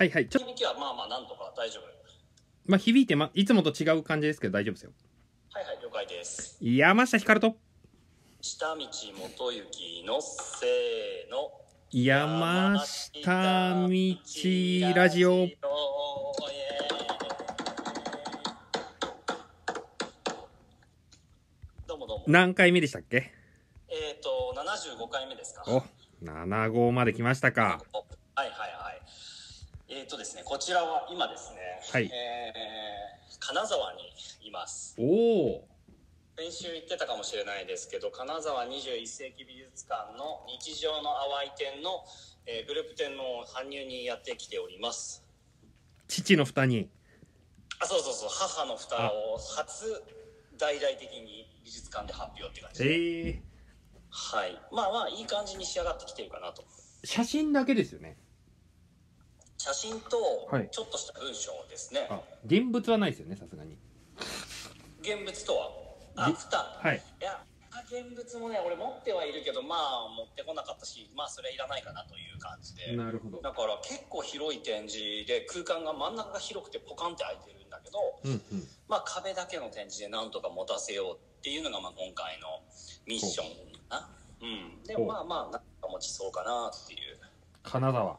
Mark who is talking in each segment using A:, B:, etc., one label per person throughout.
A: はいはい。ちょ
B: 響きはまあまあなんとか大丈夫。
A: まあ響いて、ま、いつもと違う感じですけど大丈夫ですよ。
B: はいはい了解です
A: 山下ひかると。
B: 下道元行のせーの。
A: 山下道ラジオ。
B: どうもどうも。
A: 何回目でしたっけ？
B: えっ、ー、と75回目ですか。
A: お7号まで来ましたか
B: えっ、ー、とですねこちらは今ですね
A: はい。
B: えー、金沢にいます。
A: おお
B: 先週言ってたかもしれないですけど金沢21世紀美術館の日常の淡い展の、えーグループ展の搬入にやってきております。
A: 父の蓋に
B: あそうそうそう母の蓋を初大々的に美術館で発表って感じで。
A: ええ
B: はい。まあまあいい感じに仕上がってきてるかなと。
A: 写真だけですよね
B: 写真と
A: はい。
B: ちょっとした文章ですね、
A: あ現物はないですよねさすがに。
B: 現物とは？あ
A: じ
B: 蓋。
A: はい。
B: いや現物もね俺持ってはいるけどまあ持ってこなかったしまあそれはいらないかなという感じで。
A: なるほど。
B: だから結構広い展示で空間が真ん中が広くてポカンって開いてるんだけど
A: うんうん。
B: まあ壁だけの展示でなんとか持たせようっていうのがまあ今回のミッションかな。うん。で
A: ほう。
B: まあまあなんか持ちそうかなっていう。
A: 金沢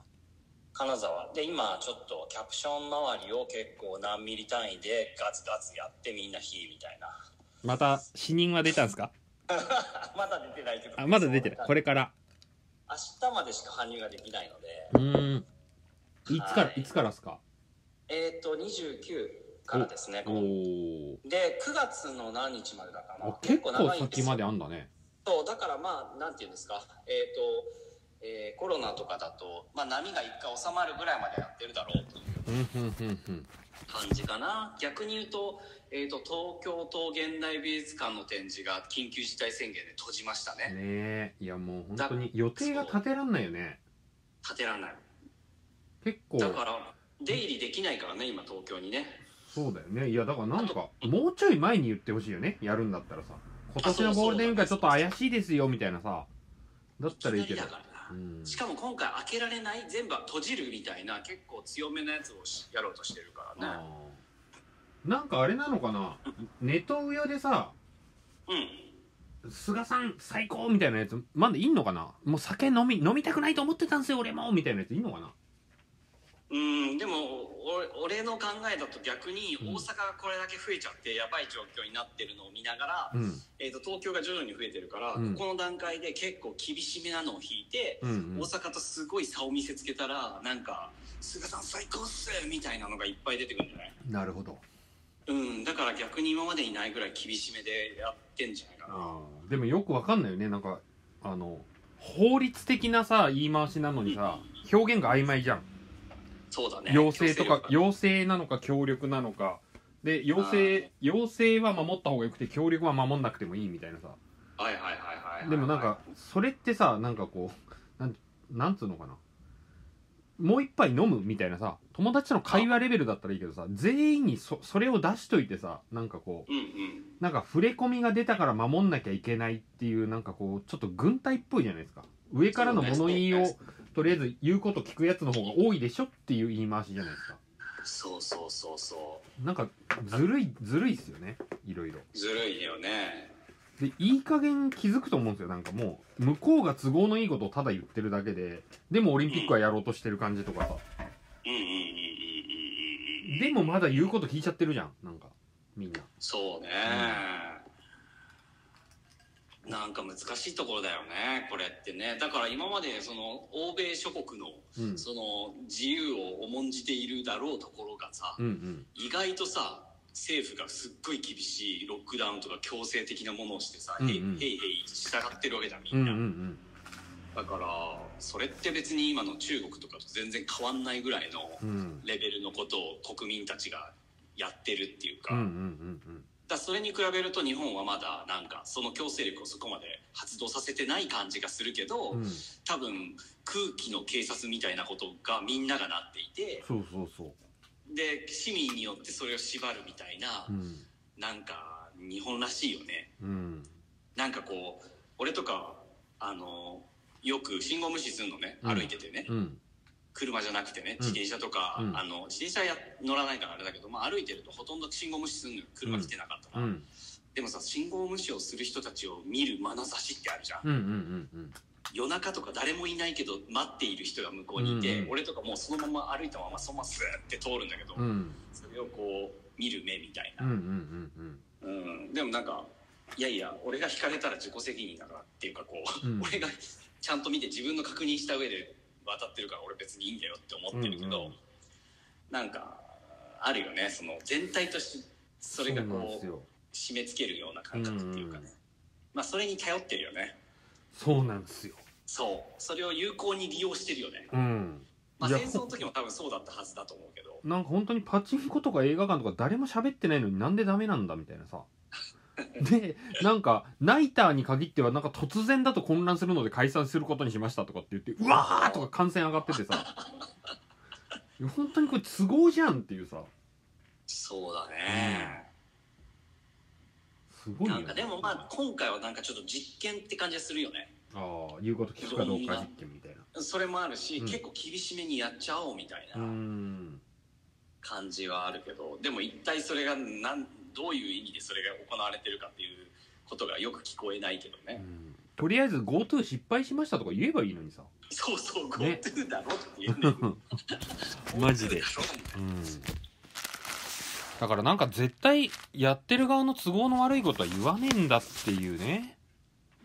B: 金沢。で今ちょっとキャプション周りを結構何ミリ単位でガツガツやってみんな火みたいな。
A: また死人は出たんですか？
B: まだ出てないけど。
A: あまだ出てないこれから。
B: 明日までしか搬入ができないので。
A: うーん。いつから、
B: はい。
A: い、つからですか？
B: えっ、と29からですね
A: おお
B: で9月の何日までだかな。
A: あ結構先まであんだね。
B: そうだからまあなんていうんですか？えっ、と、えーコロナとかだと、まあ、波が一回収まるぐらいまでやってるだろうという感じかな。逆に言うと,、えー、と東京都現代美術館の展示が緊急事態宣言で閉じましたね。
A: ねえ。いやもう本当に予定が立てらんないよね。
B: 建てらんない。
A: 結構。
B: だから出入りできないからね今東京にね。
A: そうだよね。いやだからなんかもうちょい前に言ってほしいよね。やるんだったらさ。今年のゴールデンウィークはちょっと怪しいですよみたいなさ。だったらいいけど
B: しかも今回開けられない全部閉じるみたいな結構強めのやつをしやろうとしてるからね。
A: なんかあれなのかな？ネトウヨでさ
B: うん。
A: 菅さん最高みたいなやつまだいんのかな？もう酒飲み飲みたくないと思ってたんですよ俺もみたいなやついんのかな？
B: うんでも俺俺の考えだと逆に大阪がこれだけ増えちゃってやばい状況になってるのを見ながら、
A: うん。
B: えー、と東京が徐々に増えてるから、
A: うん。
B: ここの段階で結構厳しめなのを引いて、
A: うんうん。
B: 大阪とすごい差を見せつけたらなんか「菅さん最高っす!」みたいなのがいっぱい出てくるんじゃない？
A: なるほど。
B: うん。だから逆に今までにないぐらい厳しめでやってんじゃないかな。
A: でもよくわかんないよね。なんかあの法律的なさ言い回しなのにさ表現が曖昧じゃん
B: そうだね。
A: 要請とか
B: 強制力が。
A: 要請なのか協力なのか。で要請要請は守った方がよくて協力は守んなくてもいいみたいなさ。
B: はいはいはいはいはい
A: でもなんかそれってさなんかこうなんなんつうのかな。もう一杯飲むみたいなさ友達との会話レベルだったらいいけどさ全員にそそれを出しといてさなんかこう
B: うんうん。
A: なんか触れ込みが出たから守んなきゃいけないっていうなんかこうちょっと軍隊っぽいじゃないですか。上からの物言いをとりあえず言うこと聞くやつの方が多いでしょっていう言い回しじゃないですか。
B: そうそうそうそ
A: なんかずるいずるいっすよね。いろいろ。
B: うずるいよね。
A: でいい加減気づくと思うんですよ。なんかもう向こうが都合のいいことをただ言ってるだけででもオリンピックはやろうとしてる感じとかさ。
B: うんうんうんうんうんうんうん
A: でもまだ言うこと聞いちゃってるじゃんなんか。みんな。
B: そうね、なんか難しいところだよねこれってね。だから今までその欧米諸国の
A: うん。
B: その自由を重んじているだろうところがさ、
A: うんうん。
B: 意外とさ政府がすっごい厳しいロックダウンとか強制的なものをしてさ、
A: うんうん。
B: へいへい従ってるわけじゃんみ
A: うんん
B: な、
A: うんうん。
B: だからそれって別に今の中国とかと全然変わんないぐらいの
A: うん。
B: レベルのことを国民たちがやってるっていうか,、
A: うんうんうん
B: だそれに比べると日本はまだなんかその強制力をそこまで発動させてない感じがするけど、
A: うん。うん
B: 多分空気の警察みたいなことがみんながなっていて
A: そうそうそう。
B: で市民によってそれを縛るみたいな、
A: うん。
B: なんか日本らしいよね。
A: うん。
B: なんかこう俺とかあのよく信号無視するのね。
A: うん。
B: 歩いててね、
A: うん
B: 車じゃなくてね
A: うん。
B: 自転車とか、
A: うん。
B: あの自転車や乗らないからあれだけど、まあ、歩いてるとほとんど信号無視するのよ。車来てなかったら、
A: うん。
B: でもさ信号無視をする人たちを見る眼差しってあるじゃん、
A: うんうんうんうん。
B: 夜中とか誰もいないけど待っている人が向こうにいて、
A: うんうん。
B: 俺とかもうそのまま歩いたままそのままスーって通るんだけど、
A: うん。
B: それをこう見る目みたいな、
A: うん。
B: うん。でもなんかいやいや俺が引かれたら自己責任だからっていうかこう、
A: うん。
B: 俺がちゃんと見て自分の確認した上で渡ってるから俺別にいいんだよって思ってるけど、
A: うんうん。
B: なんかあるよね。その全体としてそれがこう締め付けるような感覚っていうかね、
A: うん
B: まあそれに頼ってるよね。
A: そうなんですよ。
B: そう。それを有効に利用してるよね。
A: うん。
B: まあ、戦争の時も多分そうだったはずだと思うけど。
A: なんか本当にパチンコとか映画館とか誰も喋ってないのになんでダメなんだみたいなさ でなんかナイターに限ってはなんか突然だと混乱するので解散することにしましたとかって言ってうわーとか感染上がっててさ。本当にこれ都合じゃんっていうさ。
B: そうだね、
A: すごいよ、ね、
B: なんかでもまあ今回はなんかちょっと実験って感じがするよね。
A: ああ言うこと聞くかどうか実験みたいな。
B: それもあるし、
A: うん。
B: 結構厳しめにやっちゃおうみたいなん。感じはあるけど、でも一体それがなんどういう意味でそれが行われてるかっていうことがよく聞こえないけどね、
A: うん。とりあえず GoTo 失敗しましたとか言えばいいのにさ。
B: そうそう
A: ね。
B: GoTo だろっていうね。
A: マジで。うん。だからなんか絶対やってる側の都合の悪いことは言わねえんだっていうね。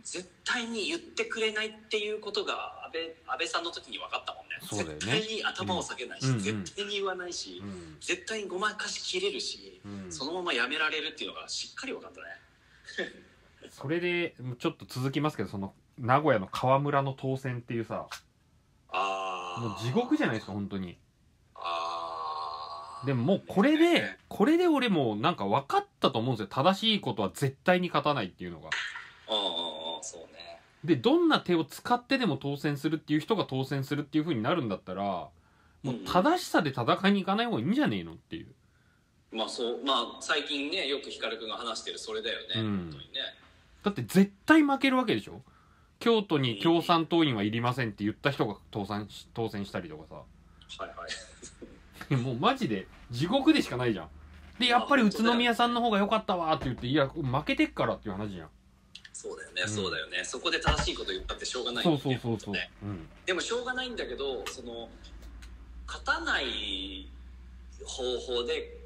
B: 絶対に言ってくれないっていうことが安倍安倍さんの時に分かったもんね。
A: そうだよね。
B: 絶対に頭を下げないし、
A: うん。うん
B: 絶対に言わないし、
A: うん。
B: 絶対にごまかしきれるし、
A: うん。
B: そのままやめられるっていうのがしっかり分かったね。
A: それでちょっと続きますけどその名古屋の河村の当選っていうさ
B: あ
A: もう地獄じゃないですか本当に。
B: あー。
A: でももうこれでこれで俺もうなんか分かったと思うんですよ。正しいことは絶対に勝たないっていうのが。
B: うんうんうん。そうね
A: でどんな手を使ってでも当選するっていう人が当選するっていう風になるんだったらもう正しさで戦いに行かない方がいいんじゃねえのっていう。
B: まあそうまあ最近ねよく光くんが話してるそれだよね、
A: うん。
B: 本当にね。
A: だって絶対負けるわけでしょ？京都に共産党員はいりませんって言った人が当選し当選したりとかさ。
B: はいはい。
A: もうマジで地獄でしかないじゃん。でやっぱり宇都宮さんの方が良かったわって言っていや負けてっからっていう話じゃん
B: そうだよね、
A: うん。
B: そうだよね。そこで正しいこと言ったってしょうがないよね
A: そうそうそう、
B: ね。
A: うん。
B: でもしょうがないんだけどその勝たない方法で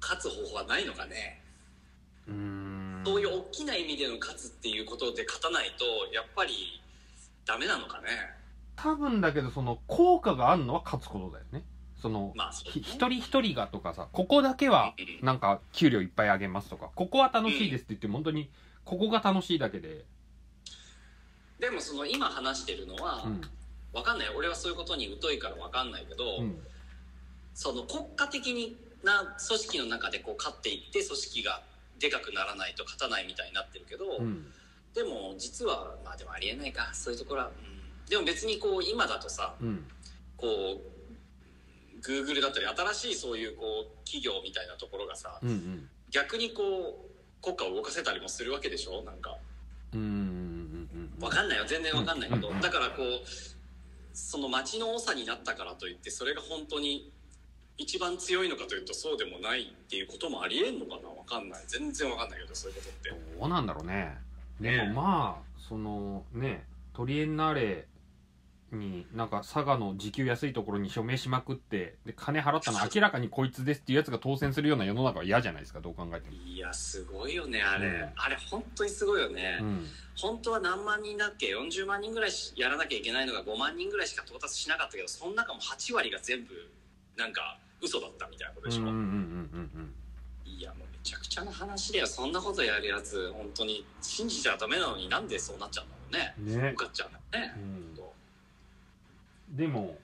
B: 勝つ方法はないのかね、
A: うーん。
B: そういう大きな意味での勝つっていうことで勝たないとやっぱりダメなのかね。
A: 多分だけどその効果があるのは勝つことだよね。その、
B: まあそ
A: 一人一人がとかさここだけはなんか給料いっぱいあげますとかここは楽しいですって言っても本当にここが楽しいだけで。
B: でもその今話してるのは、
A: うん。
B: わかんない俺はそういうことに疎いからわかんないけど、
A: うん。
B: その国家的な組織の中でこう勝っていって組織がでかくならないと勝たないみたいになってるけど、
A: うん。
B: でも実はまあでもありえないか。そういうところは、うん、でも別にこう今だとさ
A: うん。
B: こう Google だったり新しいそういうこう企業みたいなところがさ
A: うんうん。
B: 逆にこう国家を動かせたりもするわけでしょ？なんか。
A: うん。うんうんうん
B: わかんないよ。全然わかんないけど、
A: うん。
B: だからこうその町の長になったからといってそれが本当に一番強いのかというとそうでもないっていうこともありえんのかな？わかんない。全然わかんないけどそういうことって。
A: どうなんだろうね。で
B: ね
A: もまあそのねトリエンナーレになんか佐賀の時給安いところに署名しまくってで金払ったの明らかにこいつですっていうやつが当選するような世の中は嫌じゃないですかどう考えても。
B: いやすごいよねあれ、
A: うん。
B: あれ本当にすごいよね、
A: うん。
B: 本当は何万人だっけ？40万人ぐらいしやらなきゃいけないのが5万人ぐらいしか到達しなかったけどその中も8割が全部なんか嘘だったみたいなことでしょ、
A: うんうんうんうん
B: いやもうめちゃくちゃな話だよ。そんなことやるやつ本当に信じちゃダメなのになんでそうなっちゃうんだろうね。
A: うんね。
B: 受かっちゃうんだよね。
A: うんでも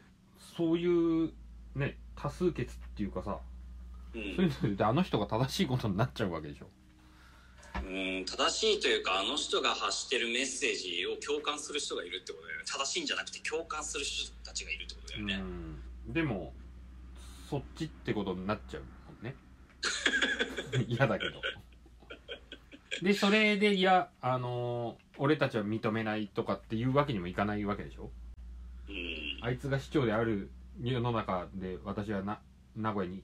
A: そういうね多数決っていうかさ
B: うん。
A: そういうのであの人が正しいことになっちゃうわけでしょ。
B: うん正しいというかあの人が発してるメッセージを共感する人がいるってことだよね。正しいんじゃなくて共感する人たちがいるってことだよね、
A: うん。でもそっちってことになっちゃうもんね。嫌だけど。でそれでいやあのー俺たちは認めないとかっていうわけにもいかないわけでしょ。
B: うん
A: あいつが市長である世の中で私はな名古屋に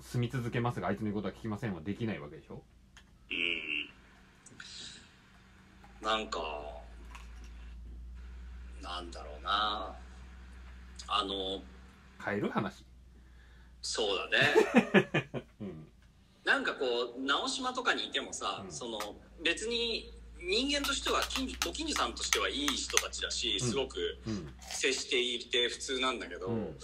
A: 住み続けますがあいつの言うことは聞きませんはできないわけでしょ？
B: うん。なんかなんだろうな。あの
A: 変える話？
B: そうだね。
A: うん。
B: なんかこう直島とかにいてもさ、
A: うん。
B: その別に人間としては近所ご近所さんとしてはいい人たちだし
A: うん。
B: すごく
A: うん。
B: 接していて普通なんだけど、
A: うん。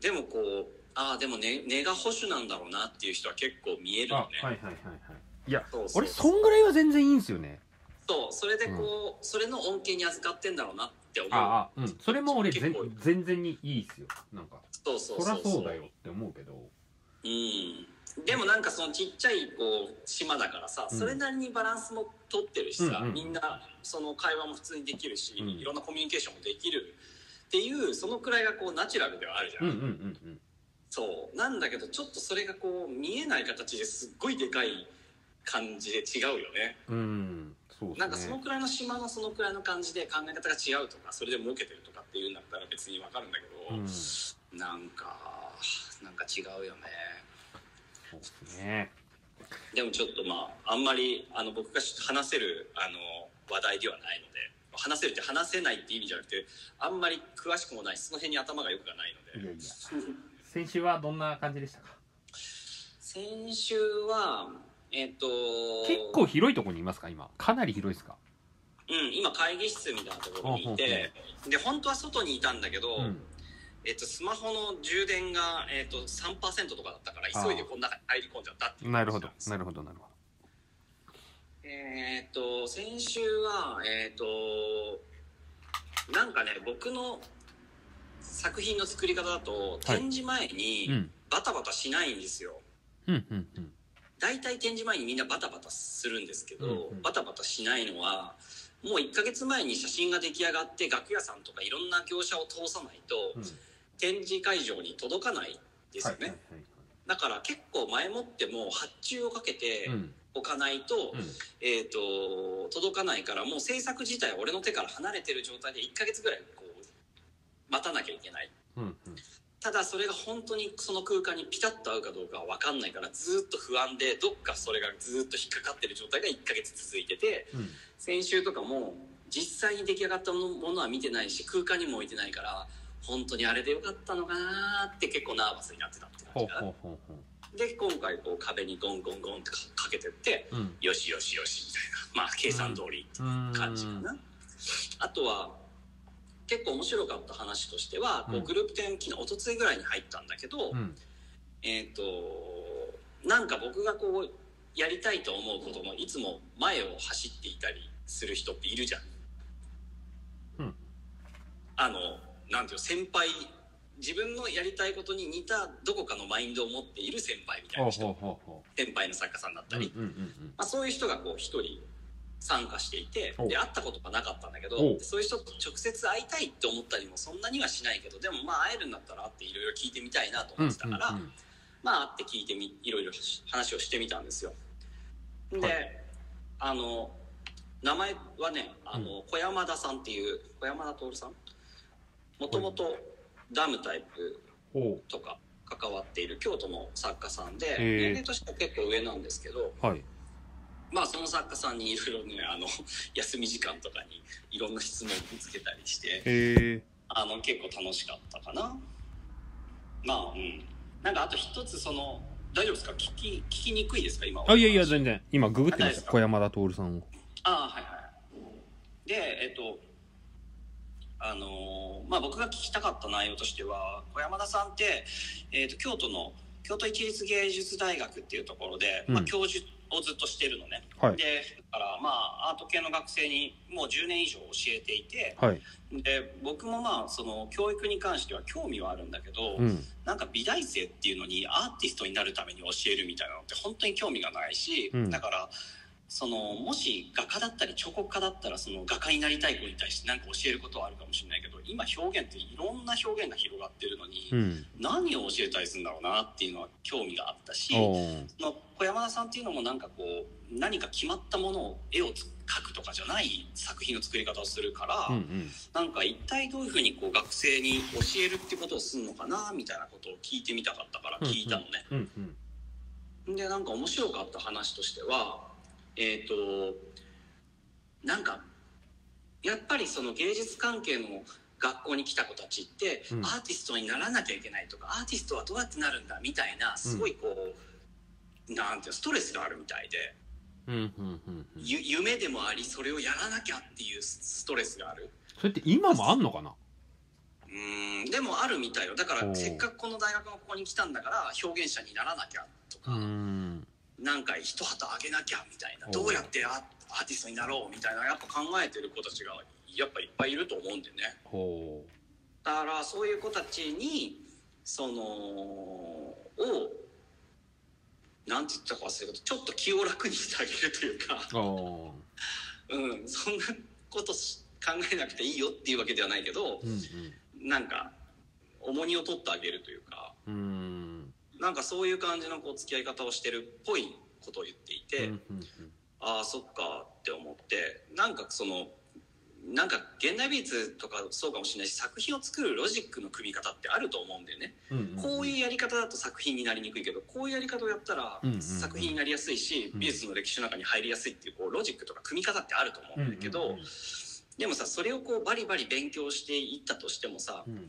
B: でもこうああでもね根が保守なんだろうなっていう人は結構見える
A: あ
B: よね、
A: はいはいはいはい。いや
B: そう
A: 俺そんぐらいは全然いいんすよね。
B: そうそれでこう、それの恩恵に預かってんだろうなって思う。
A: ああうん。それも俺全然にいいっすよ。なんか
B: そうそう
A: そり
B: そう。
A: ゃそうだよって思うけど。
B: うんでもなんかそのちっちゃいこう島だからさ、
A: うん。
B: それなりにバランスも取ってるしさ、
A: うんうん。
B: みんなその会話も普通にできるし、
A: うん。
B: いろんなコミュニケーションもできるっていうそのくらいがこうナチュラルではあるじゃん、
A: うんうんうん
B: そう。なんだけどちょっとそれがこう見えない形ですっごいでかい感じで違うよね。
A: うん。ね。
B: なんかそのくらいの島のそのくらいの感じで考え方が違うとかそれで儲けてるとかっていうんだったら別にわかるんだけど、
A: うん。
B: なんかなんか違うよね
A: そうっすね。
B: でもちょっとまああんまりあの僕が話せるあの話題ではないので話せるって話せないって意味じゃなくてあんまり詳しくもないしその辺に頭が良くがないので。
A: いやいや。先週はどんな感じでしたか？
B: 先週はえっ、と
A: 結構広いところにいますか今？かなり広いですか？
B: うん今会議室みたいなところにいてで本当は外にいたんだけど、
A: うん
B: えっと、スマホの充電が、えっと、3%とかだったから急いでこの中に入り込んじゃったっていう
A: なるほど。なるほどなるほ
B: えーっと先週はえーっとなんかね僕の作品の作り方だと展示前に
A: ん。
B: バタバタしないんですよ、
A: うんうんうん。
B: 大体展示前にみんなバタバタするんですけど、
A: うんうん。
B: バタバタしないのはもう1ヶ月前に写真が出来上がって楽屋さんとかいろんな業者を通さないと、
A: うん
B: 展示会場に届かないですよね、だから結構前もってもう発注をかけておかないと、
A: うん。
B: えー、と届かないからもう制作自体は俺の手から離れてる状態で1ヶ月ぐらいこう待たなきゃいけない。
A: うんうん。
B: ただそれが本当にその空間にピタッと合うかどうかは分かんないからずっと不安でどっかそれがずっと引っかかってる状態が1ヶ月続いてて
A: うん。
B: 先週とかも実際に出来上がったものは見てないし空間にも置いてないから本当にあれでよかったのかなって結構ナーバスになってたって感じかな。で今回こう壁にゴンゴンゴンってかかけてって
A: ううん。
B: よしよしよしみたいな。まあ計算通りっていう感じかな、あとは結構面白かった話としては、こ
A: う
B: うんグループ展昨日一昨日ぐらいに入ったんだけど、
A: うん。
B: えっ、となんか僕がこうやりたいと思うこともいつも前を走っていたりする人っているじゃん。
A: うん。
B: あのなんていうの先輩自分のやりたいことに似たどこかのマインドを持っている先輩みたいな人。先輩の作家さんだったり、まあ、そういう人がこう一人参加していて
A: お
B: で会ったことがなかったんだけど
A: お
B: そういう人と直接会いたいって思ったりもそんなにはしないけどでもまあ会えるんだったら会っていろいろ聞いてみたいなと
A: うん
B: 思ってたから、まあ会って聞いてみいろいろ話をしてみたんですよ。で、
A: は
B: あの名前はねあの、小山田さんっていう小山田徹さんもともとダムタイプ
A: ほ
B: とか関わっている京都の作家さんで年齢としては結構上なんですけど
A: うはい。
B: まあその作家さんにいろいろねあの 休み時間とかにいろんな質問をぶつけたりしてあの結構楽しかったかな。まあうん。なんかあと一つその大丈夫ですか？聞き聞きにくいですか？今
A: あいやいや全然。今ググってました小山田徹さんを。
B: ああはいはい。でえっとあのーまあ僕が聞きたかった内容としては小山田さんって、えっと京都の京都一律芸術大学っていうところで、まあ、
A: うん
B: 教授をずっとしてるのね、
A: はい。
B: でだからまあアート系の学生にもう10年以上教えていて
A: はい。
B: で僕もまあその教育に関しては興味はあるんだけど、
A: うん。
B: なんか美大生っていうのにアーティストになるために教えるみたいなのって本当に興味がないし、
A: うん。
B: だからそのもし画家だったり彫刻家だったらその画家になりたい子に対して何か教えることはあるかもしれないけど今表現っていろんな表現が広がってるのに、
A: うん。
B: 何を教えたりするんだろうなっていうのは興味があったしその小山田さんっていうのもなんかこう何か決まったものを絵をつ書くとかじゃない作品の作り方をするから、
A: うんうん。
B: なんか一体どういうふうにこう学生に教えるってことをするのかなみたいなことを聞いてみたかったから聞いたのね。でなんか面白かった話としてはえっ、となんかやっぱりその芸術関係の学校に来た子たちって、
A: うん。
B: アーティストにならなきゃいけないとかアーティストはどうやってなるんだみたいなすごいこう、なんていうのストレスがあるみたいで。
A: うんうんうんうん。
B: ゆ夢でもありそれをやらなきゃっていうストレスがある。
A: それって今もあんのかな？
B: うーんでもあるみたいよ。だからせっかくこの大学のここに来たんだから表現者にならなきゃとか、
A: うん
B: なんか一旗あげなきゃみたいなどうやってアアーティストになろうみたいなやっぱ考えてる子たちがやっぱいっぱいいると思うんでね。
A: ほ
B: だからそういう子たちにそのをなんて言ったか忘れたけどちょっと気を楽にしてあげるというか、
A: う
B: ん、そんなことし考えなくていいよっていうわけではないけど
A: うん
B: なんか重荷を取ってあげるというか。
A: うんうん
B: なんかそういう感じのこう付き合い方をしてるっぽいことを言っていて、ああそっかって思ってなんかそのなんか現代美術とかそうかもしれないし作品を作るロジックの組み方ってあると思うんだよね、こういうやり方だと作品になりにくいけどこういうやり方をやったら作品になりやすいし、
A: うん。
B: 美術の歴史の中に入りやすいっていうこうロジックとか組み方ってあると思うんだけど、でもさそれをこうバリバリ勉強していったとしてもさ
A: うん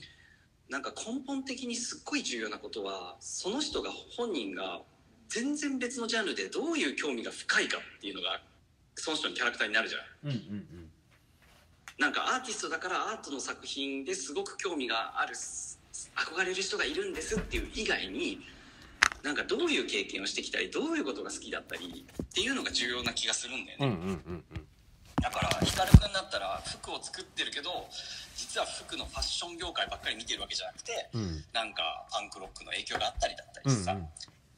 B: なんか根本的にすっごい重要なことはその人が本人が全然別のジャンルでどういう興味が深いかっていうのがその人のキャラクターになるじゃん。
A: うんうん
B: なんかアーティストだからアートの作品ですごく興味がある憧れる人がいるんですっていう以外になんかどういう経験をしてきたりどういうことが好きだったりっていうのが重要な気がするんだよね。
A: うんうんうんうん
B: だから光くんだったら服を作ってるけど実は服のファッション業界ばっかり見てるわけじゃなくて
A: うん。
B: なんかパンクロックの影響があったりだったり
A: うん
B: してさ、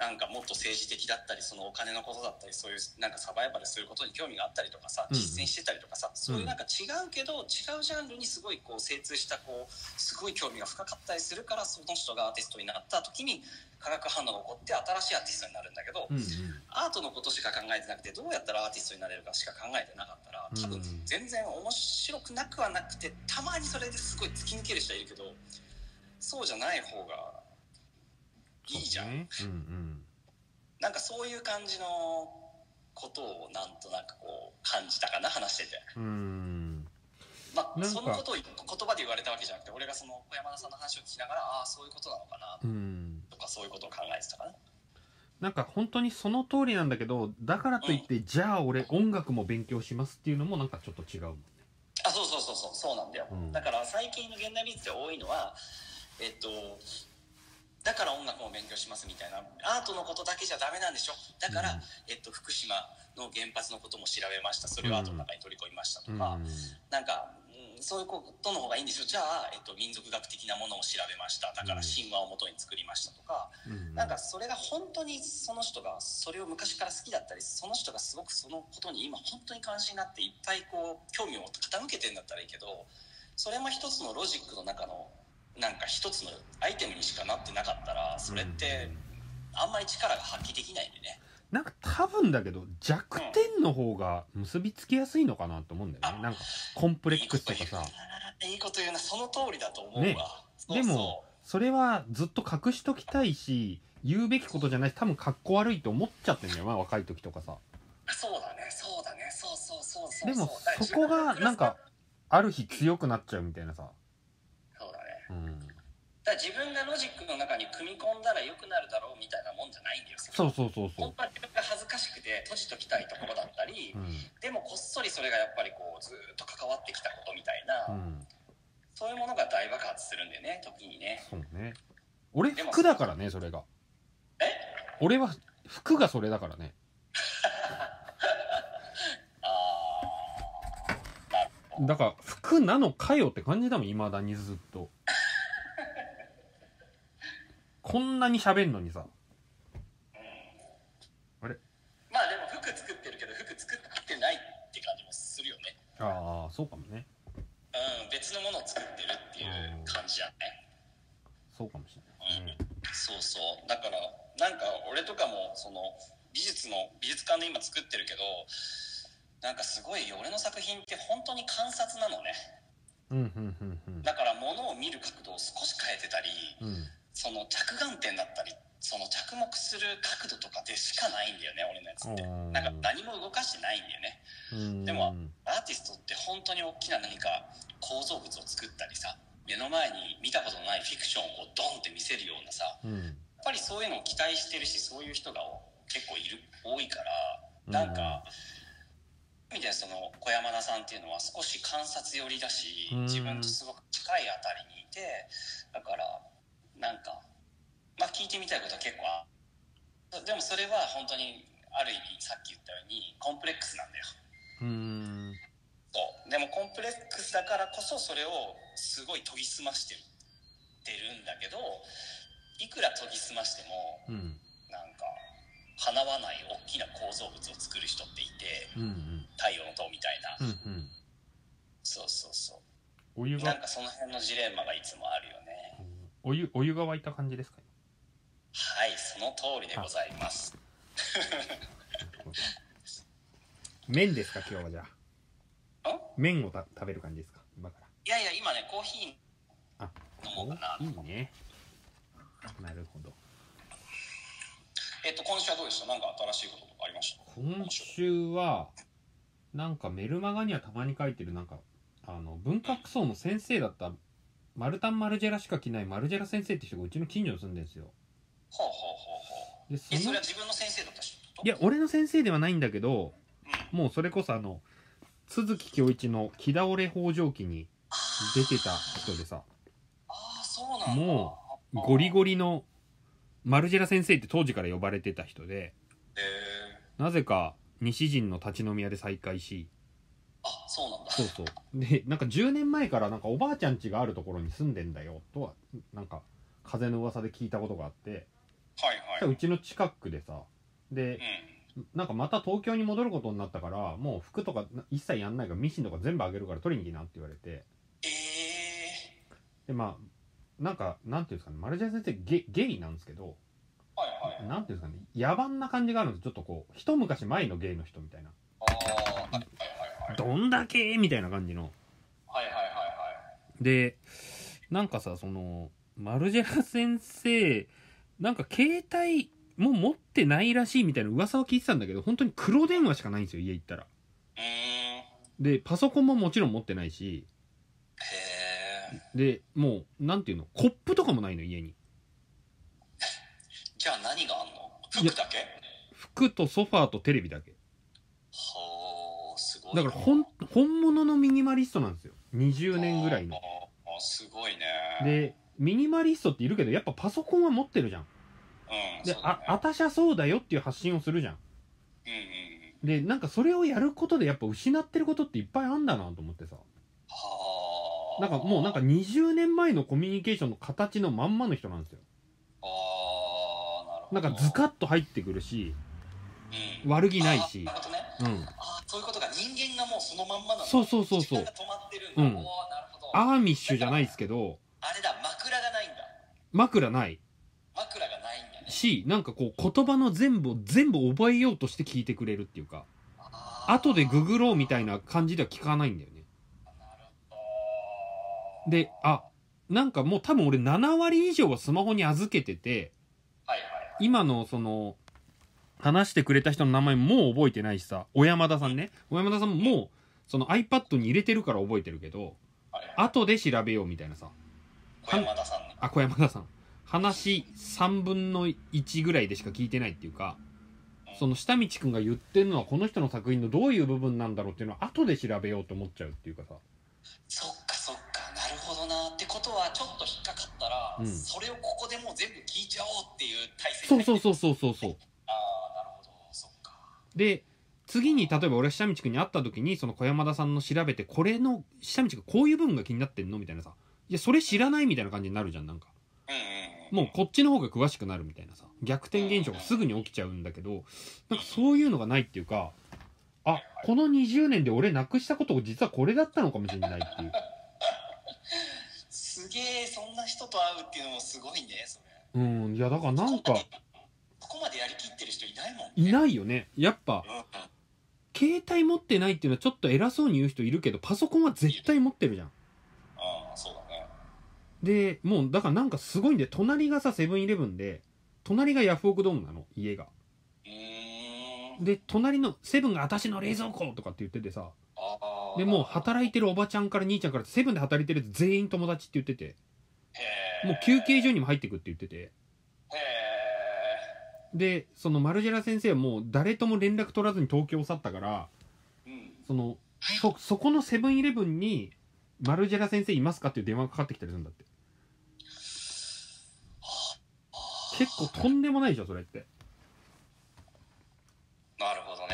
B: なんかもっと政治的だったりそのお金のことだったりそういうなんかサバイバルすることに興味があったりとかさ
A: うん。
B: 実践してたりとかさ、そういうなんか違うけど違うジャンルにすごいこう精通したこうすごい興味が深かったりするからその人がアーティストになった時に化学反応が起こって新しいアーティストになるんだけど、
A: うんうん。
B: アートのことしか考えてなくてどうやったらアーティストになれるかしか考えてなかったら多分
A: うん
B: 全然面白くなくはなくてたまにそれですごい突き抜ける人はいるけどそうじゃない方がいいじゃん、
A: そうねうんうん。
B: なんかそういう感じのことをなんとなくこう感じたかな話してて、
A: うん。
B: まあ、そのことを言葉で言われたわけじゃなくて俺がその小山田さんの話を聞きながらああそういうことなのかな
A: うん。
B: とかそういうことを考えてたかな。
A: なんか本当にその通りなんだけどだからといって、じゃあ俺音楽も勉強しますっていうのもなんかちょっと違う。もんね
B: あそうそうそうそうそうなんだよ、
A: うん。
B: だから最近の現代美術で多いのはえっとだから音楽も勉強しますみたいな。アートのことだけじゃダメなんでしょ？だから、
A: うん。
B: えっと、福島の原発のことも調べました。それをアートの中に取り込みましたとか、
A: うん。
B: なんか、うん、そういうことの方がいいんですよじゃあ、えっと、民族学的なものを調べました。だから神話をもとに作りましたとか、
A: うん。
B: なんかそれが本当にその人がそれを昔から好きだったりその人がすごくそのことに今本当に関心になっていっぱいこう興味を傾けてんだったらいいけどそれも一つのロジックの中のなんか一つのアイテムにしかなってなかったらそれってあんまり力が発揮できないんでね。
A: なんか多分だけど弱点の方が結びつきやすいのかなと思うんだよね。なんかコンプレックスとかさ。
B: いいこと言うな。その通りだと思うわ、
A: ね。でもそれはずっと隠しときたいし言うべきことじゃないし多分かっこ悪いと思っちゃってんだよな若い時とかさ。
B: そうだね。そうだね。そうそうそうそう
A: でもそこがなんかある日強くなっちゃうみたいなさ。
B: そうだ自分がロジックの中に組み込んだら良くなるだろうみたいなもんじゃないんだよ。
A: そうそうそうそ
B: 本当は自分が恥ずかしくて閉じときたいところだったり、
A: ううん。
B: でもこっそりそれがやっぱりこうずっと関わってきたことみたいな、
A: うん。
B: そういうものが大爆発するんだよね時にね。
A: そうね。俺服だからねそれが。
B: え？
A: 俺は服がそれだからね。
B: あ
A: だから服なのかよって感じだもんいまだにずっとこんなに喋んのにさ。あれ？
B: まあでも服作ってるけど服作ってないって感じもするよね。
A: ああそうかもね。
B: うん別のものを作ってるっていう感じじゃない
A: そうかもしれない、ね、
B: そうそう。だからなんか俺とかもその美術の美術館で今作ってるけどなんかすごい俺の作品って本当に観察なのね。
A: うんうんうんうん。
B: だから物を見る角度を少し変えてたり
A: うん
B: その着眼点だったりその着目する角度とかでしかないんだよね俺のやつって。
A: うん。
B: なんか何も動かしてないんだよね。
A: うん。
B: でもアーティストって本当に大きな何か構造物を作ったりさ目の前に見たことのないフィクションをドンって見せるようなさや
A: うん。
B: っぱりそういうのを期待してるしそういう人が結構いる多いからなんか、みたいなその小山田さんっていうのは少し観察寄りだし
A: うん。
B: 自分とすごく近いあたりにいてだからなんかまあ聞いてみたいことは結構あでもそれは本当にある意味さっき言ったようにコンプレックスなんだよ。
A: うん。
B: そう。でもコンプレックスだからこそそれをすごい研ぎ澄ましてるってるんだけどいくら研ぎ澄ましても
A: うん。
B: なんか叶わない大きな構造物を作る人っていて
A: うん。
B: 太陽の塔みたいな、
A: うんうん。
B: そうそうそう。
A: お湯が。
B: なんかその辺のジレンマがいつもあるよね
A: お湯お湯が沸いた感じですか？ね
B: はいその通りでございます。
A: 麺ですか今日はじゃあ。
B: ん
A: 麺をた食べる感じですか？今から。
B: いやいや今ねコーヒー
A: あ
B: 飲もうかない
A: いね。なるほど。
B: えっと今週はどうでした？なんか新しいこととかありました？
A: 今週はなんかメルマガにはたまに書いてるなんかあの文化層の先生だったマルタン・マルジェラしか着ないマルジェラ先生って人がうちの近所に住んでるんですよ。
B: ほうほうほうほう。
A: でその
B: えそれは自分の先生だった人？
A: いや俺の先生ではないんだけどもうそれこそあの都築恭一の「木倒れ北条記」に
B: あ
A: 出てた人でさ。
B: あーそうなんだ。
A: もゴリゴリのマルジェラ先生って当時から呼ばれてた人で。
B: え
A: なぜか西陣の立ち飲み屋で再会し
B: ー、あそうなんだ。
A: そうそう。でなんか10年前からなんかおばあちゃん家があるところに住んでんだよとはなんか風の噂で聞いたことがあって。
B: はいはい。う
A: ちの近くでさで
B: うん。
A: なんかまた東京に戻ることになったからもう服とかな一切やんないからミシンとか全部あげるから取りに来なって言われて。
B: え
A: でまあなんかなんていうんですかねマルジェラ先生ゲゲイなんですけど
B: ー、はいはい。
A: なんていうんですかね野蛮な感じがあるんです。ちょっとこう一昔前のゲイの人みたいな。
B: ああはいはいはいはい
A: どんだけみたいな感じの。
B: はいはいはいはい。
A: でなんかさそのマルジェラ先生なんか携帯も持ってないらしいみたいな噂は聞いてたんだけど本当に黒電話しかないんですよ家行ったら。でパソコンももちろん持ってないし。
B: え
A: でもうなんていうのコップとかもないの家に。
B: じゃあ何があんの？服だけ？
A: 服とソファーとテレビだけだから本本物のミニマリストなんですよ。20年ぐらいの。
B: あすごいね。
A: でミニマリストっているけどやっぱパソコンは持ってるじゃん。で、
B: うんそうだね。
A: あ私はそうだよっていう発信をするじゃん。
B: うんうんうん。
A: でなんかそれをやることでやっぱ失ってることっていっぱいあんだなと思ってさ。
B: はあ
A: なんかもうなんか20年前のコミュニケーションの形のまんまの人なんですよ。
B: ああなるほど。
A: なんかズカッと入ってくるし
B: うん。
A: 悪気ないし。
B: ね。
A: うん。
B: あーそういうことか人間がもうそのまんまなの。
A: そうそうそうそう。
B: 時間が止まってるんだ、
A: うん。
B: おーなるほど。
A: アーミッシュじゃないですけど。
B: あれだ枕がないんだ。
A: 枕ない。
B: 枕がないんだね。
A: しなんかこう言葉の全部を全部覚えようとして聞いてくれるっていうか。
B: あー。
A: 後でググろうみたいな感じでは聞かないんだよね。
B: なるほど。
A: であなんかもう多分俺7割以上はスマホに預けてて。
B: はいはい。
A: 今のその話してくれた人の名前もう覚えてないしさ。小山田さんね。小山田さんもその iPad に入れてるから覚えてるけど
B: はいはい。
A: 後で調べようみたいなさ。
B: 小山田さんね。
A: あ小山田さん。話3分の1ぐらいでしか聞いてないっていうかその下道くんが言ってるのはこの人の作品のどういう部分なんだろうっていうのは後で調べようと思っちゃうっていうかさ。
B: そっかそっかなるほどなってことはちょっと引っかかったら、
A: うん。
B: それをここでもう全部聞いちゃおうっていう体制
A: そうそう
B: う
A: そうそうそうそう
B: ああなるほどそっか
A: で次に例えば俺が下道くんに会った時にその小山田さんの調べてこれの下道がこういう部分が気になってんのみたいなさ。いやそれ知らないみたいな感じになるじゃんなんか。もうこっちの方が詳しくなるみたいなさ。逆転現象がすぐに起きちゃうんだけどなんかそういうのがないっていうかあこの20年で俺なくしたことを実はこれだったのかもしれないっていう。
B: すげえそんな人と会うっていうのもすごいねそれ。
A: うんいやだからなんか
B: までやりきってる人いないもんね。
A: いないよね。やっぱ
B: うん。うん
A: 携帯持ってないっていうのはちょっと偉そうに言う人いるけどパソコンは絶対持ってるじゃん。
B: ああそうだね。
A: でもうだからなんかすごいんで隣がさセブンイレブンで隣がヤフオクドームなの家が。で隣のセブンが私の冷蔵庫とかって言っててさ。でもう働いてるおばちゃんから兄ちゃんからセブンで働いてるやつ全員友達って言ってて。もう休憩所にも入ってくって言ってて。
B: へえ
A: でそのマルジェラ先生はもう誰とも連絡取らずに東京を去ったから
B: うん。
A: そのそそこのセブンイレブンにマルジェラ先生いますかっていう電話がかかってきたりするんだって。結構とんでもないでしょそれって。
B: なるほどね。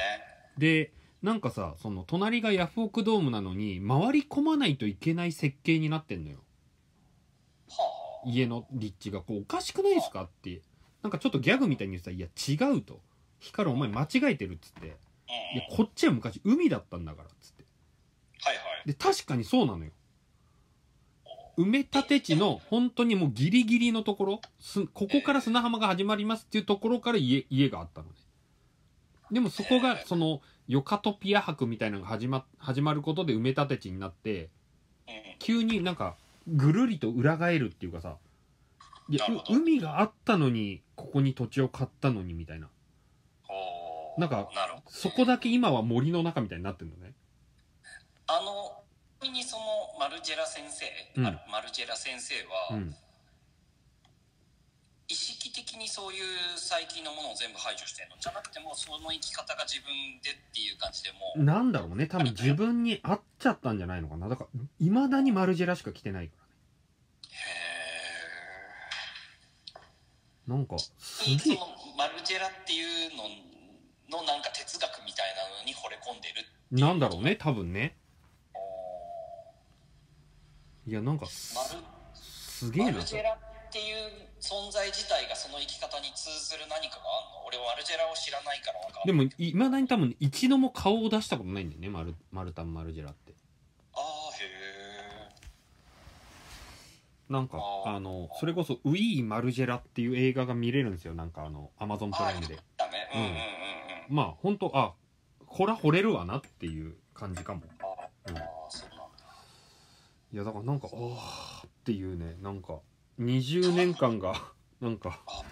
A: でなんかさその隣がヤフオクドームなのに回り込まないといけない設計になってんのよ。
B: はあ。
A: 家の立地が。こうおかしくないですかってなんかちょっとギャグみたいに言ってた。いや違うと。光るお前間違えてるっつって。
B: うん
A: いやこっちは昔海だったんだからっつって。
B: はいはい。
A: で確かにそうなのよ。埋め立て地の本当にもうギリギリのところすここから砂浜が始まりますっていうところから家家があったのね。でもそこがそのヨカトピア博みたいなのが始ま始まることで埋め立て地になって
B: うん。
A: 急になんかぐるりと裏返るっていうかさ。いや海があったのにここに土地を買ったのにみたいな。なんかそこだけ今は森の中みたいになってるのね。
B: あのちなみにそのマルジェラ先生、
A: うん。
B: マルジェラ先生は、
A: うん。
B: 意識的にそういう最近のものを全部排除してるのじゃなくてもうその生き方が自分でっていう感じでもう
A: なんだろうね。多分自分に合っちゃったんじゃないのかな。だからいまだにマルジェラしか着てないからね。
B: へ
A: なんか
B: そのマルジェラっていうののなんか哲学みたいなのに惚れ込んでる
A: なんだろうね多分ね。
B: お
A: いやなんかすげえな。
B: マルジェラっていう存在自体がその生き方に通ずる何かがあるの？俺はマルジェラを知らないから分かんない
A: でもいまだに多分一度も顔を出したことないんだよねマルマルタンマルジェラって
B: ああへ
A: なんか
B: あー。
A: あのそれこそ「ウィー・マルジェラ」っていう映画が見れるんですよ。なんかあのアマゾン
B: え
A: プライムで
B: うん。うんうんうん
A: まあ本当あこら惚れるわなっていう感じかも。うん。
B: あーそうなんだ。
A: いやだからなんかああっていうね。なんか20年間が なんか
B: あ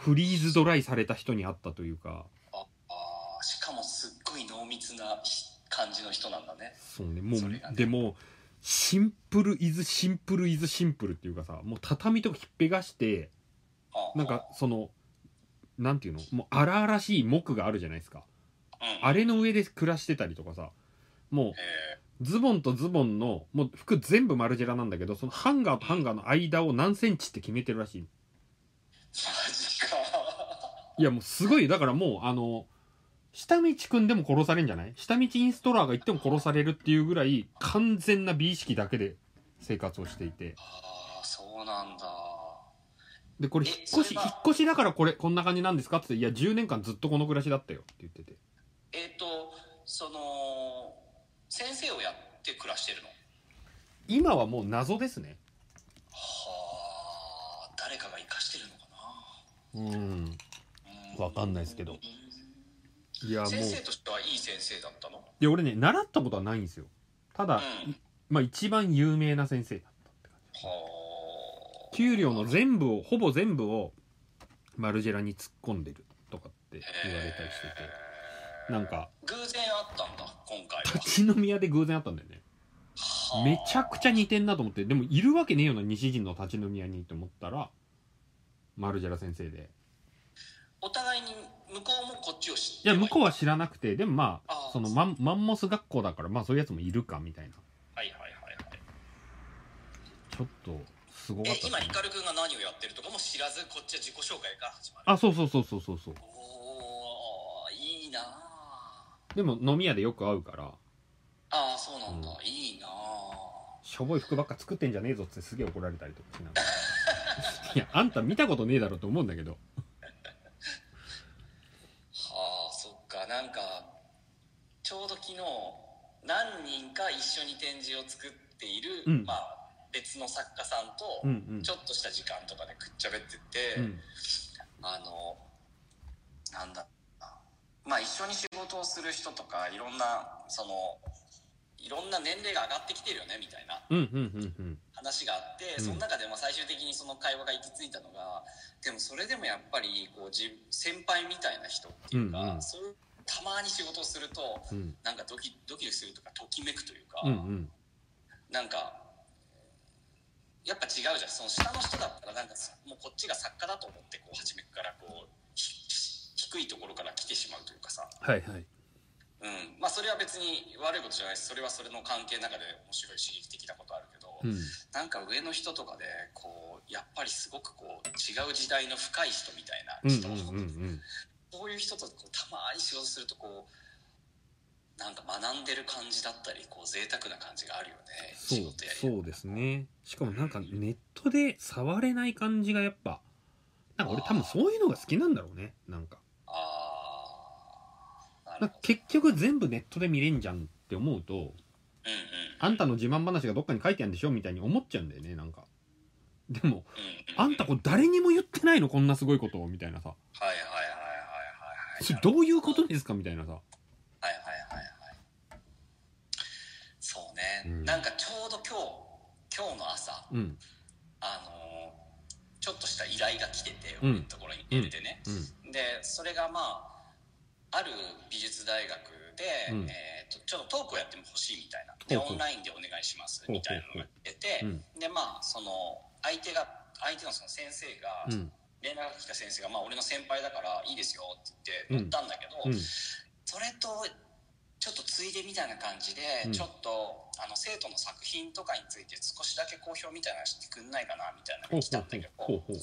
A: フリーズドライされた人に会ったというか。
B: ああー。しかもすっごい濃密なひ感じの人なんだね。
A: そうね。もう
B: ね。
A: でもシンプルイズシンプルイズシンプルっていうかさもう畳とかひっぺがしてなんかそのなんていうの？もう荒々しい木があるじゃないですか。
B: うん。
A: あれの上で暮らしてたりとかさもう
B: へ
A: ズボンとズボンのもう服全部マルジェラなんだけどそのハンガーとハンガーの間を何センチって決めてるらしい
B: えマジか。
A: いやもうすごいだからもうあの下道くんでも殺されるんじゃない？下道インストラーが行っても殺されるっていうぐらい完全な美意識だけで生活をしていて。
B: ああそうなんだ。
A: でこれ
B: え
A: 引っ越し引っ越しだからこれこんな感じなんですか？って言っていや10年間ずっとこの暮らしだったよ。って言ってて
B: えっ、とその先生をやって暮らしてるの？
A: 今はもう謎ですね。
B: はあ誰かが生かしてるのか
A: うん。
B: なうん。
A: わかんないですけどいやもう。
B: 先生としてはいい先生だったの？
A: いや俺ね習ったことはないんですよ。ただ、
B: うん。
A: まあ一番有名な先生だったって感じ。
B: はあ。
A: 給料の全部をほぼ全部をマルジェラに突っ込んでるとかって言われたりしてて。なんか
B: 偶然あったんだ今回は。
A: 立ち飲み屋で偶然あったんだよね。
B: はあ。
A: めちゃくちゃ似てんなと思って。でもいるわけねえよな西陣の立ち飲み屋にと思ったらマルジェラ先生で。
B: お互いに向こうっちを知って
A: いや向こう
B: は
A: は知らなくてでもまあ
B: あー。
A: そのマンマンモス学校だからまあそういうやつもいるかみたいな。
B: はいはいはいはい。
A: ちょっとすごかった
B: え今ヒカルくんが何をやってるとかも知らずこっちは自己紹介から始まる。
A: あそうそうそうそうそうそう。
B: おーいいなあ。
A: でも飲み屋でよく会うから。
B: ああそうなんだ、
A: う
B: いいなあ。
A: しょぼい服ばっか作ってんじゃねえぞってすげえ怒られたりとかしながら。いやあんた見たことねえだろと思うんだけど
B: はあそっかなんかちょうど昨日何人か一緒に展示を作っている、
A: うん。
B: まあ、別の作家さんとちょっとした時間とかでくっちゃべってて、
A: うん。
B: あのなんだまあ一緒に仕事をする人とかいろんなそのいろんな年齢が上がってきてるよねみたいな話があって、
A: うん。
B: その中でも最終的にその会話が行き着いたのがでもそれでもやっぱりこう自先輩みたいな人っていうか、
A: うんうん。
B: そういうたまに仕事をすると
A: うん。
B: なんかドキドキするとかときめくというか、
A: うんうん
B: なんかやっぱ違うじゃん。その下の人だったらなんかもうこっちが作家だと思ってこう初めからこうひ低いところから来てしまうというかさ、
A: はいはい。
B: うん、まあそれは別に悪いことじゃないしそれはそれの関係の中で面白い刺激的なことあるけど、
A: うん。
B: なんか上の人とかでこうやっぱりすごくこう違う時代の深い人みたいな
A: うん
B: 人、
A: うんうん。
B: そういう人とこうたまに仕事するとこうなんか学んでる感じだったりこう贅沢な感じがあるよね。
A: そうそうですね。しかもなんかネットで触れない感じがやっぱなんか俺多分そういうのが好きなんだろうね。なんか。
B: ああ
A: 結局全部ネットで見れんじゃんって思うと
B: うんうん
A: あんたの自慢話がどっかに書いてあるんでしょみたいに思っちゃうんだよねなんか。でもあんたこれ誰にも言ってないのこんなすごいことをみたいなさ。
B: はいはいはいはいはいはい。
A: それどういうことですかみたいなさ
B: はいはいはいはいそうね、
A: うん。
B: なんかちょうど今日今日の朝
A: うん。
B: あのーちょっとした依頼が来てて、
A: うん。
B: 俺のところにメールでね、
A: うん。
B: でそれがまあある美術大学で、
A: うん。
B: えー、とちょっとトークをやってほしいみたいな。でオンラインでお願いしますみたいなのが出て
A: うん。
B: でまあその相手が相手のその先生が、
A: うん。
B: 連絡が来た先生が、まあ、俺の先輩だからいいですよって
A: うん
B: 言って乗ったんだけど、
A: うん。
B: それとちょっとついでみたいな感じで、
A: うん。
B: ちょっとあの生徒の作品とかについて少しだけ公表みたいなのしてくんないかなみたいなのが来たんだけど
A: ほうほうほう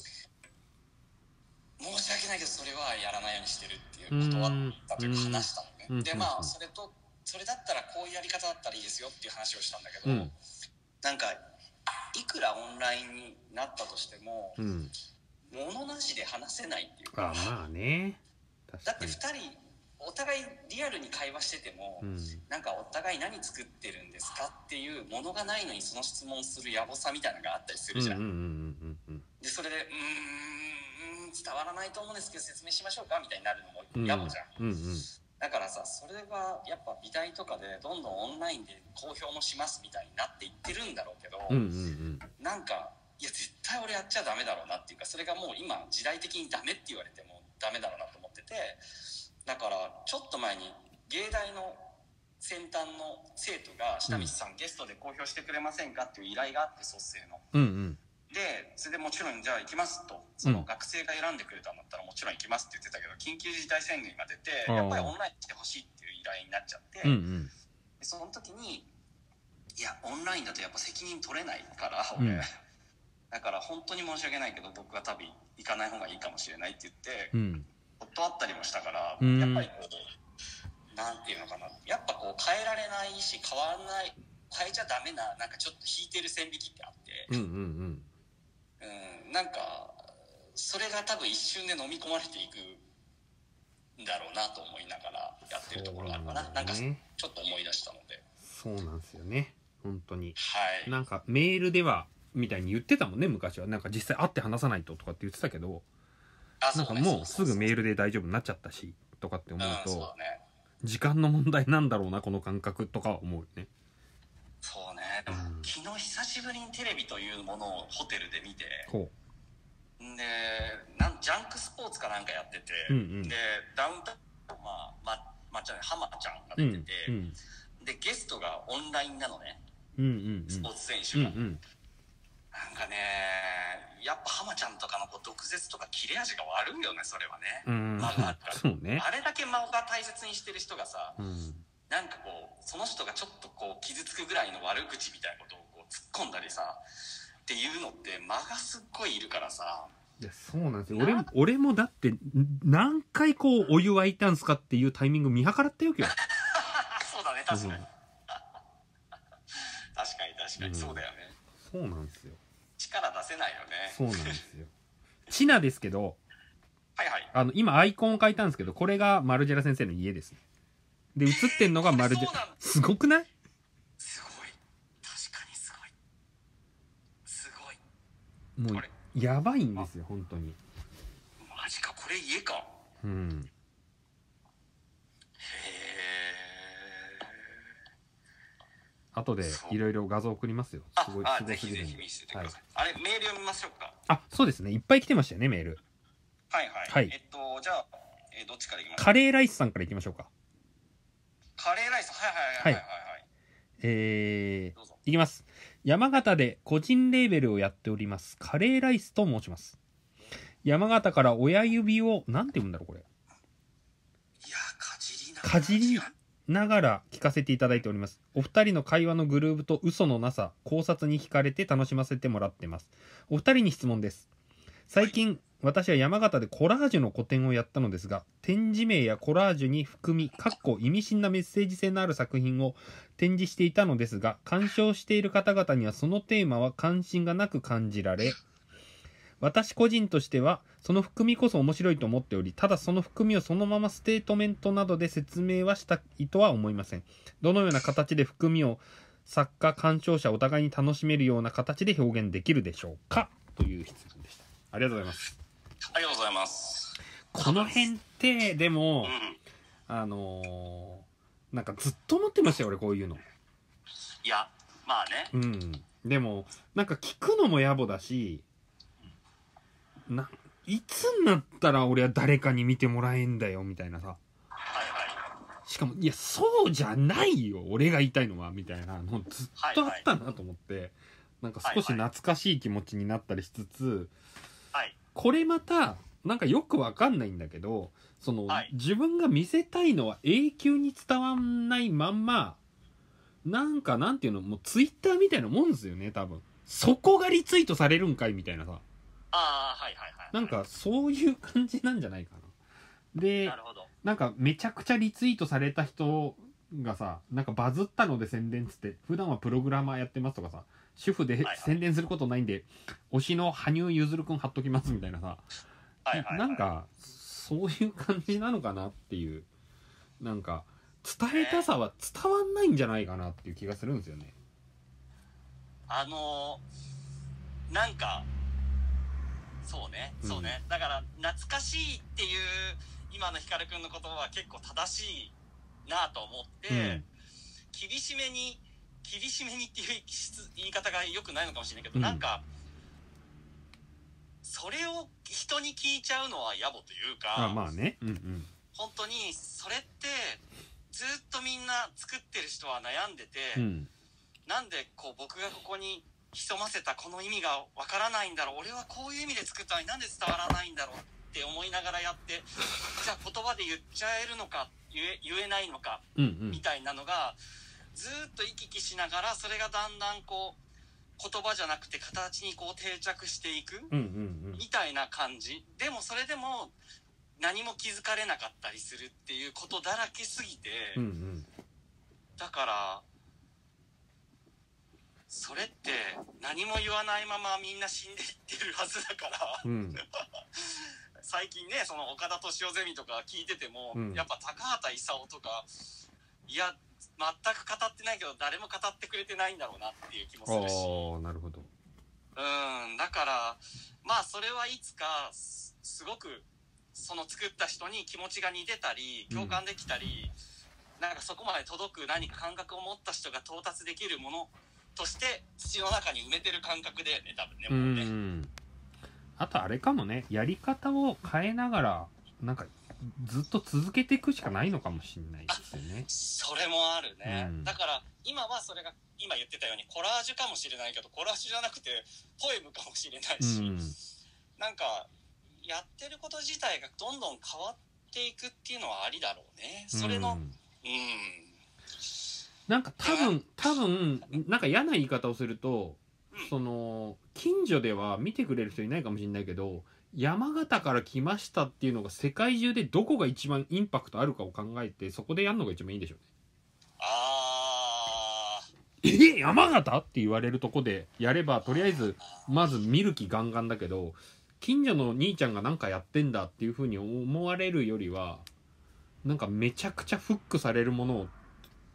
B: 申し訳ないけどそれはやらないようにしてるっていう断ったというか
A: うん
B: 話したのね、
A: うん。
B: でま
A: うん。
B: あそれとそれだったらこういうやり方だったらいいですよっていう話をしたんだけど、
A: うん。
B: なんかいくらオンラインになったとしても
A: うん。
B: 物なしで話せないっていう
A: あ
B: か
A: まあね。
B: だって
A: 確かに
B: 2人お互いリアルに会話してても、
A: うん。
B: なんかお互い何作ってるんですかっていうものがないのにその質問する野暮さみたいなのがあったりするじゃん、
A: うんうんうんうんうん
B: でそれでうーん伝わらないと思うんですけど説明しましょうかみたいになるのも
A: うん。
B: 野暮じゃん、
A: うんうん。
B: だからさそれがやっぱ美大とかでどんどんオンラインで公表もしますみたいになっていってるんだろうけど、
A: うんうん
B: なん。かいや絶対俺やっちゃダメだろうなっていうかそれがもう今時代的にダメって言われてもダメだろうなと思っててだからちょっと前に芸大の先端の生徒が「下道さん、ゲストで公表してくれませんか?」っていう依頼があって卒生の。
A: うんうん。
B: でそれでもちろんじゃあ行きますと。その学生が選んでくれたんだったらもちろん行きますって言ってたけど緊急事態宣言が出てやっぱりオンラインしてほしいっていう依頼になっちゃって、
A: うんうん。
B: でその時にいやオンラインだとやっぱ責任取れないから俺、
A: うん。
B: だから本当に申し訳ないけど僕は多分行かない方がいいかもしれないって言って
A: うん
B: 断ったりもしたから、
A: うん。
B: やっぱりこうなんていうのかな。やっぱこう変えられないし変わらない変えちゃダメななんかちょっと引いてる線引きってあって。
A: うんうん
B: うん、なんかそれが多分一瞬で飲み込まれていくんだろうなと思いながらやってるところがあるかな。
A: そう
B: なんかちょっと思い出したので。
A: そうなんですよね。本当に。
B: はい。
A: なんかメールではみたいに言ってたもんね昔は。なんか実際会って話さないととかって言ってたけど。
B: あ
A: なんかもうすぐメールで大丈夫になっちゃったしとかって思うと時間の問題なんだろうなこの感覚とかは思うよね。
B: そうね。
A: うん。
B: 昨日久しぶりにテレビというものをホテルで見て
A: ほ
B: んでなんジャンクスポーツかなんかやってて、
A: うんうん。
B: でダウンタウンまあままっちゃん浜ちゃんが
A: ううん
B: 出てて、
A: うん
B: でゲストがオンラインなのね。
A: うんうん。
B: スポーツ選手が、
A: うんうん
B: なんかねやっぱ浜ちゃんとかのこう毒舌とか切れ味が悪いよねそれはね、
A: うん。ね。
B: あれだけ間が大切にしてる人がさ
A: うん。
B: なんかこうその人がちょっとこう傷つくぐらいの悪口みたいなことをこう突っ込んだりさっていうのって間がすっごいいるからさ。
A: いやそうなんですよ。俺も俺もだってん何回こうお湯沸いたんすかっていうタイミング見計らったよ今日
B: そうだね確かに、
A: うん。
B: 確かに確かに、
A: うん。
B: そうだよね。
A: そうなんですよ
B: 力出せないよね。
A: そうなんですよ。チナですけど
B: はいはい。
A: あの今アイコンを変えたんですけどこれがマルジェラ先生の家ですで映ってんのがマルジェ
B: そうなんだ。
A: すごくない？
B: すごい。確かにすごい。すごい。
A: もうやばいんですよ本当に。
B: マジか。これ家か。
A: うん後でいろいろ画像送りますよ。
B: あ
A: すごいすご
B: あぜひぜひ見せてく
A: はい
B: ださい、あれメール読みましょうか
A: あそうですね。いっぱい来てましたよねメール。
B: はいはい、
A: はい。
B: えっとじゃあ、えーどっちからいきます？か
A: カレーライスさんからいきましょうか。
B: カレーライス？はいはいはいはいはい。はい、
A: えー
B: どうぞ。
A: いきます。山形で個人レーベルをやっております。カレーライスと申します。山形から親指をなんて言うんだろうこれ。
B: いやかじりな
A: かじりながら聞かせていただいております。お二人の会話のグルーヴと嘘のなさ考察に惹かれて楽しませてもらってます。お二人に質問です。最近、私は山形でコラージュの個展をやったのですが展示名やコラージュに含みかっこ意味深なメッセージ性のある作品を展示していたのですが鑑賞している方々にはそのテーマは関心がなく感じられ私個人としてはその含みこそ面白いと思っておりただその含みをそのままステートメントなどで説明はしたいとは思いません。どのような形で含みを作家鑑賞者お互いに楽しめるような形で表現できるでしょうか？という質問でした。ありがとうございます。
B: ありがとうございます。
A: この辺ってでも
B: うん。
A: あのーなんかずっと思ってましたよ俺こういうの。
B: いやまあね。
A: うん。でもなんか聞くのも野暮だしないつになったら俺は誰かに見てもらえんだよみたいなさ。しかもいやそうじゃないよ俺が言いたいのはみたいなのずっとあったなと思って、なんか少し懐かしい気持ちになったりしつつ、
B: はい。
A: これまたなんかよくわかんないんだけどその、
B: はい。
A: 自分が見せたいのは永久に伝わんないまんまなんかなんていうのもうツイッターみたいなもんですよね多分。そこがリツイートされるんかいみたいなさ
B: ああはいはいはい
A: なんかそういう感じなんじゃないかな。で
B: なるほど。
A: なんかめちゃくちゃリツイートされた人がさなんかバズったので宣伝っつって普段はプログラマーやってますとかさ主婦で
B: はい。
A: 宣伝することないんで推しの羽生結弦くん貼っときますみたいなさ。
B: はいはいはい。
A: なんかそういう感じなのかなっていう。なんか伝えたさは伝わんないんじゃないかなっていう気がするんですよね。
B: あのーなんかそうね。そうね、だから懐かしいっていう今の光くんの言葉は結構正しいなと思って、
A: うん。
B: 厳しめに厳しめにっていう言い方が良くないのかもしれないけど、
A: うん。
B: なんかそれを人に聞いちゃうのは野暮というか、
A: あまあね。うんうん。
B: 本当にそれってずっとみんな作ってる人は悩んでて、
A: うん。
B: なんでこう僕がここに潜ませたこの意味がわからないんだろう。俺はこういう意味で作ったのになんで伝わらないんだろう。って思いながらやって じゃあ言葉で言っちゃえるのか言え言えないのかみたいなのがずっと行き来しながらそれがだんだんこう言葉じゃなくて形にこう定着していくみたいな感じ。でもそれでも何も気づかれなかったりするっていうことだらけすぎて、だからそれって何も言わないままみんな死んでいってるはずだから。
A: うん。
B: 最近ねその岡田敏夫ゼミとか聞いてても、
A: うん。
B: やっぱ高畑勲とかいや全く語ってないけど誰も語ってくれてないんだろうなっていう気もするし。
A: なるほど。
B: うんだからまあそれはいつかすすごくその作った人に気持ちが似てたり共感できたり、なんかそこまで届く何か感覚を持った人が到達できるものとして土の中に埋めてる感覚だよね多分ね
A: う
B: もうね、
A: んあとあれかもね。やり方を変えながらなんかずっと続けていくしかないのかもしれないですよね
B: それもあるね、
A: うん。
B: だから今はそれが今言ってたようにコラージュかもしれないけどコラージュじゃなくてポエムかもしれないうし、
A: ん。
B: なんかやってること自体がどんどん変わっていくっていうのはありだろうね。それの
A: うん。
B: うん
A: なんか多分多分なんか嫌な言い方をすると
B: うん。
A: その近所では見てくれる人いないかもしれないけど山形から来ましたっていうのが世界中でどこが一番インパクトあるかを考えてそこでやるのが一番いいんでしょうね。
B: あ
A: え？山形？って言われるとこでやればとりあえずまず見る気ガンガンだけど近所の兄ちゃんが何かやってんだっていう風に思われるよりはなんかめちゃくちゃフックされるものを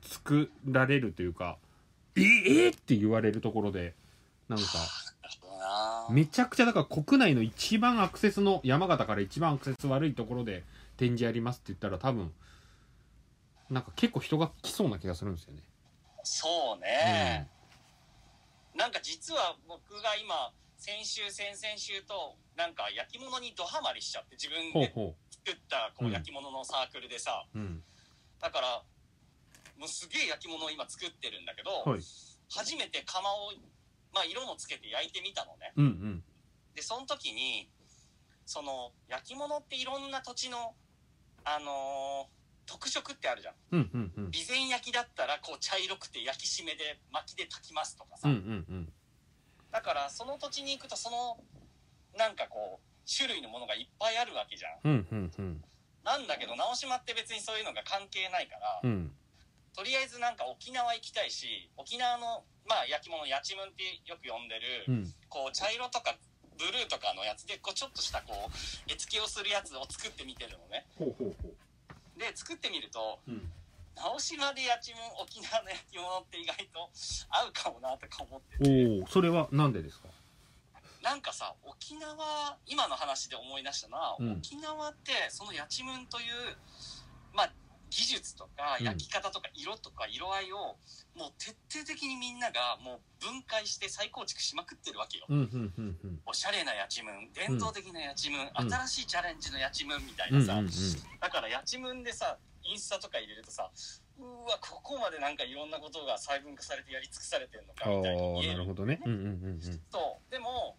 A: 作られるというかええ？って言われるところでなんかめちゃくちゃだから国内の一番アクセスの山形から一番アクセス悪いところで展示やりますって言ったら多分なんか結構人が来そうな気がするんですよね。
B: そうね、なんか実は僕が今先週先々週となんか焼き物にドハマりしちゃって自分で作ったこ
A: う
B: うん。焼き物のサークルでさ、
A: ううん。
B: だからもうすげえ焼き物を今作ってるんだけど、
A: はい。
B: 初めて窯を、まあ、色もつけて焼いてみたのね。
A: うんうん。
B: でその時にその焼き物っていろんな土地のあのー特色ってあるじゃん。
A: うんうんうん。
B: 備前焼きだったらこう茶色くて焼き締めで薪で炊きますとかさ、
A: うんうんうん。
B: だからその土地に行くとそのなんかこう種類のものがいっぱいあるわけじゃん。
A: うんうんうん。
B: なんだけど直島って別にそういうのが関係ないから、
A: うん
B: とりあえずなんか沖縄行きたいし沖縄のまあ焼き物やちむんってよく呼んでる、
A: うん。
B: こう茶色とかブルーとかのやつでこうちょっとしたこう絵付けをするやつを作ってみてるのね。
A: ほうほうほ
B: で作ってみると
A: ううん。
B: 直島でやちむん沖縄の焼き物って意外と合うかもなとか思ってて。
A: おおそれはなんでですか？
B: なんかさ沖縄今の話で思い出したのは、
A: うん。
B: 沖縄ってそのやちむんというまあ技術とか
A: うん。
B: 焼き方とか色とか色合いをもう徹底的にみんながもう分解して再構築しまくってるわけよ。
A: うんうんうんうん。
B: おしゃれなやちむん伝統的なやちむん、
A: ん
B: 新しいチャレンジのやちむんみたい
A: うん
B: なさ、だからやちむんでさインスタとか入れるとさうわここまでなんかいろんなことが細分化されてやり尽くされてるのか
A: あ
B: みたいに見える
A: あなるほどね。うんうんうん。
B: そう。でも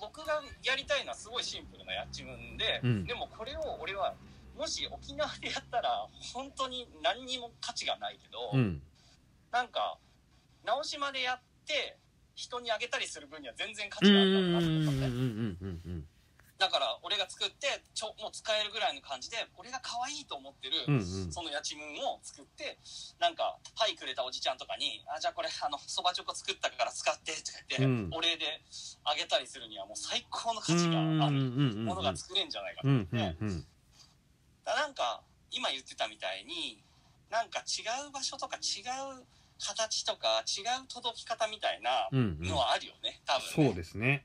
B: 僕がやりたいのはすごいシンプルなやちむんで、
A: うん。
B: でもこれを俺はもし沖縄でやったら本当に何にも価値がないけど、
A: うん。うん
B: なんか直島でやって人にあげたりする分には全然価
A: うん
B: 値があるなと思ったね
A: んうんうんうん
B: だから俺が作ってちょもう使えるぐらいの感じで俺が可愛いと思ってる、
A: うんうん。
B: そのやちむんを作ってなんかパイくれたおじちゃんとかに「あじゃあこれあのそばチョコ作ったから使って」とか言って、
A: うん。
B: お礼であげたりするにはもう最高の価値があるものが作れんじゃないかと
A: うん
B: 思って、だなんか今言ってたみたいになんか違う場所とか違う形とか違う届き方みたいな
A: うんうん。
B: のはあるよね多分ね。
A: そうですね。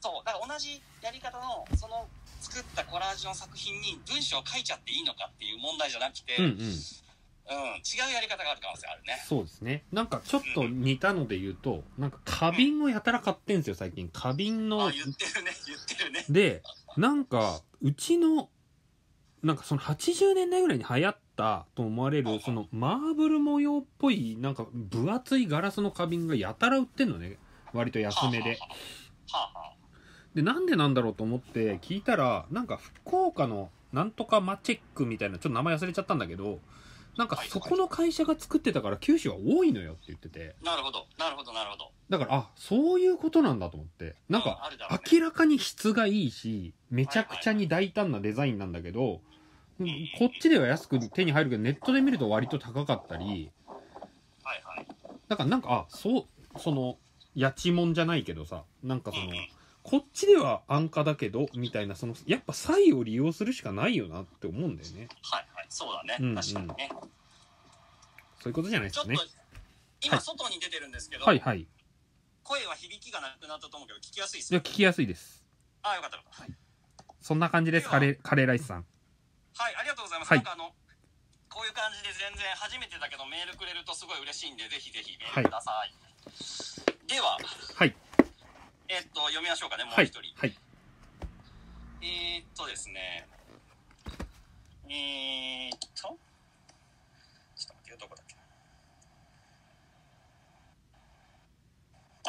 B: そうだから同じやり方のその作ったコラージュの作品に文章を書いちゃっていいのかっていう問題じゃなくて、
A: うんうん。
B: うん、違うやり方がある可能性あるね。
A: そうですね。なんかちょっと似たので言うとなんか花瓶をやたら買ってんすよ最近。花瓶の
B: あ、言ってるね、言ってるね。
A: でなんかうちのなんかその80年代ぐらいに流行ったと思われるそのマーブル模様っぽいなんか分厚いガラスの花瓶がやたら売ってんのね。割と安めで。でなんでなんだろうと思って聞いたらなんか福岡のなんとかマチェックみたいなちょっと名前忘れちゃったんだけどなんかそこの会社が作ってたから九州は多いのよって言ってて。
B: あ、なるほど、なるほど、なるほど。
A: だからあそういうことなんだと思って。なん
B: うん
A: か明らかに質がいいしめちゃくちゃに大胆なデザインなんだけどうんこっちでは安く手に入るけどネットで見ると割と高かったり。
B: はいはい。
A: だからなんかあそうそのやちもんじゃないけどさなんかそのこっちでは安価だけどみたいなそのやっぱ差異を利用するしかないよなって思うんだよね。
B: はいはい、そうだね。
A: うんうん。
B: 確かにね。
A: そういうことじゃないですかね。
B: ちょっと、今外に出てるんですけど、
A: はいはい。い
B: 声は響きがなくなったと思うけど、聞きやすいです
A: や聞きやすいです。
B: あ、よかったよかった。はい。
A: そんな感じですカレーカレーライスさん
B: はい、ありがとうございます。
A: はい
B: なんかあの、こういう感じで全然初めてだけどメールくれるとすごい嬉しいんで、ぜひぜひメールください。では、
A: はい
B: えっと、読みましょうかね、もう
A: はい
B: 一人。
A: はい
B: えー、っとですね。えー、っと、ちょっと待ってよ、どこだっけな。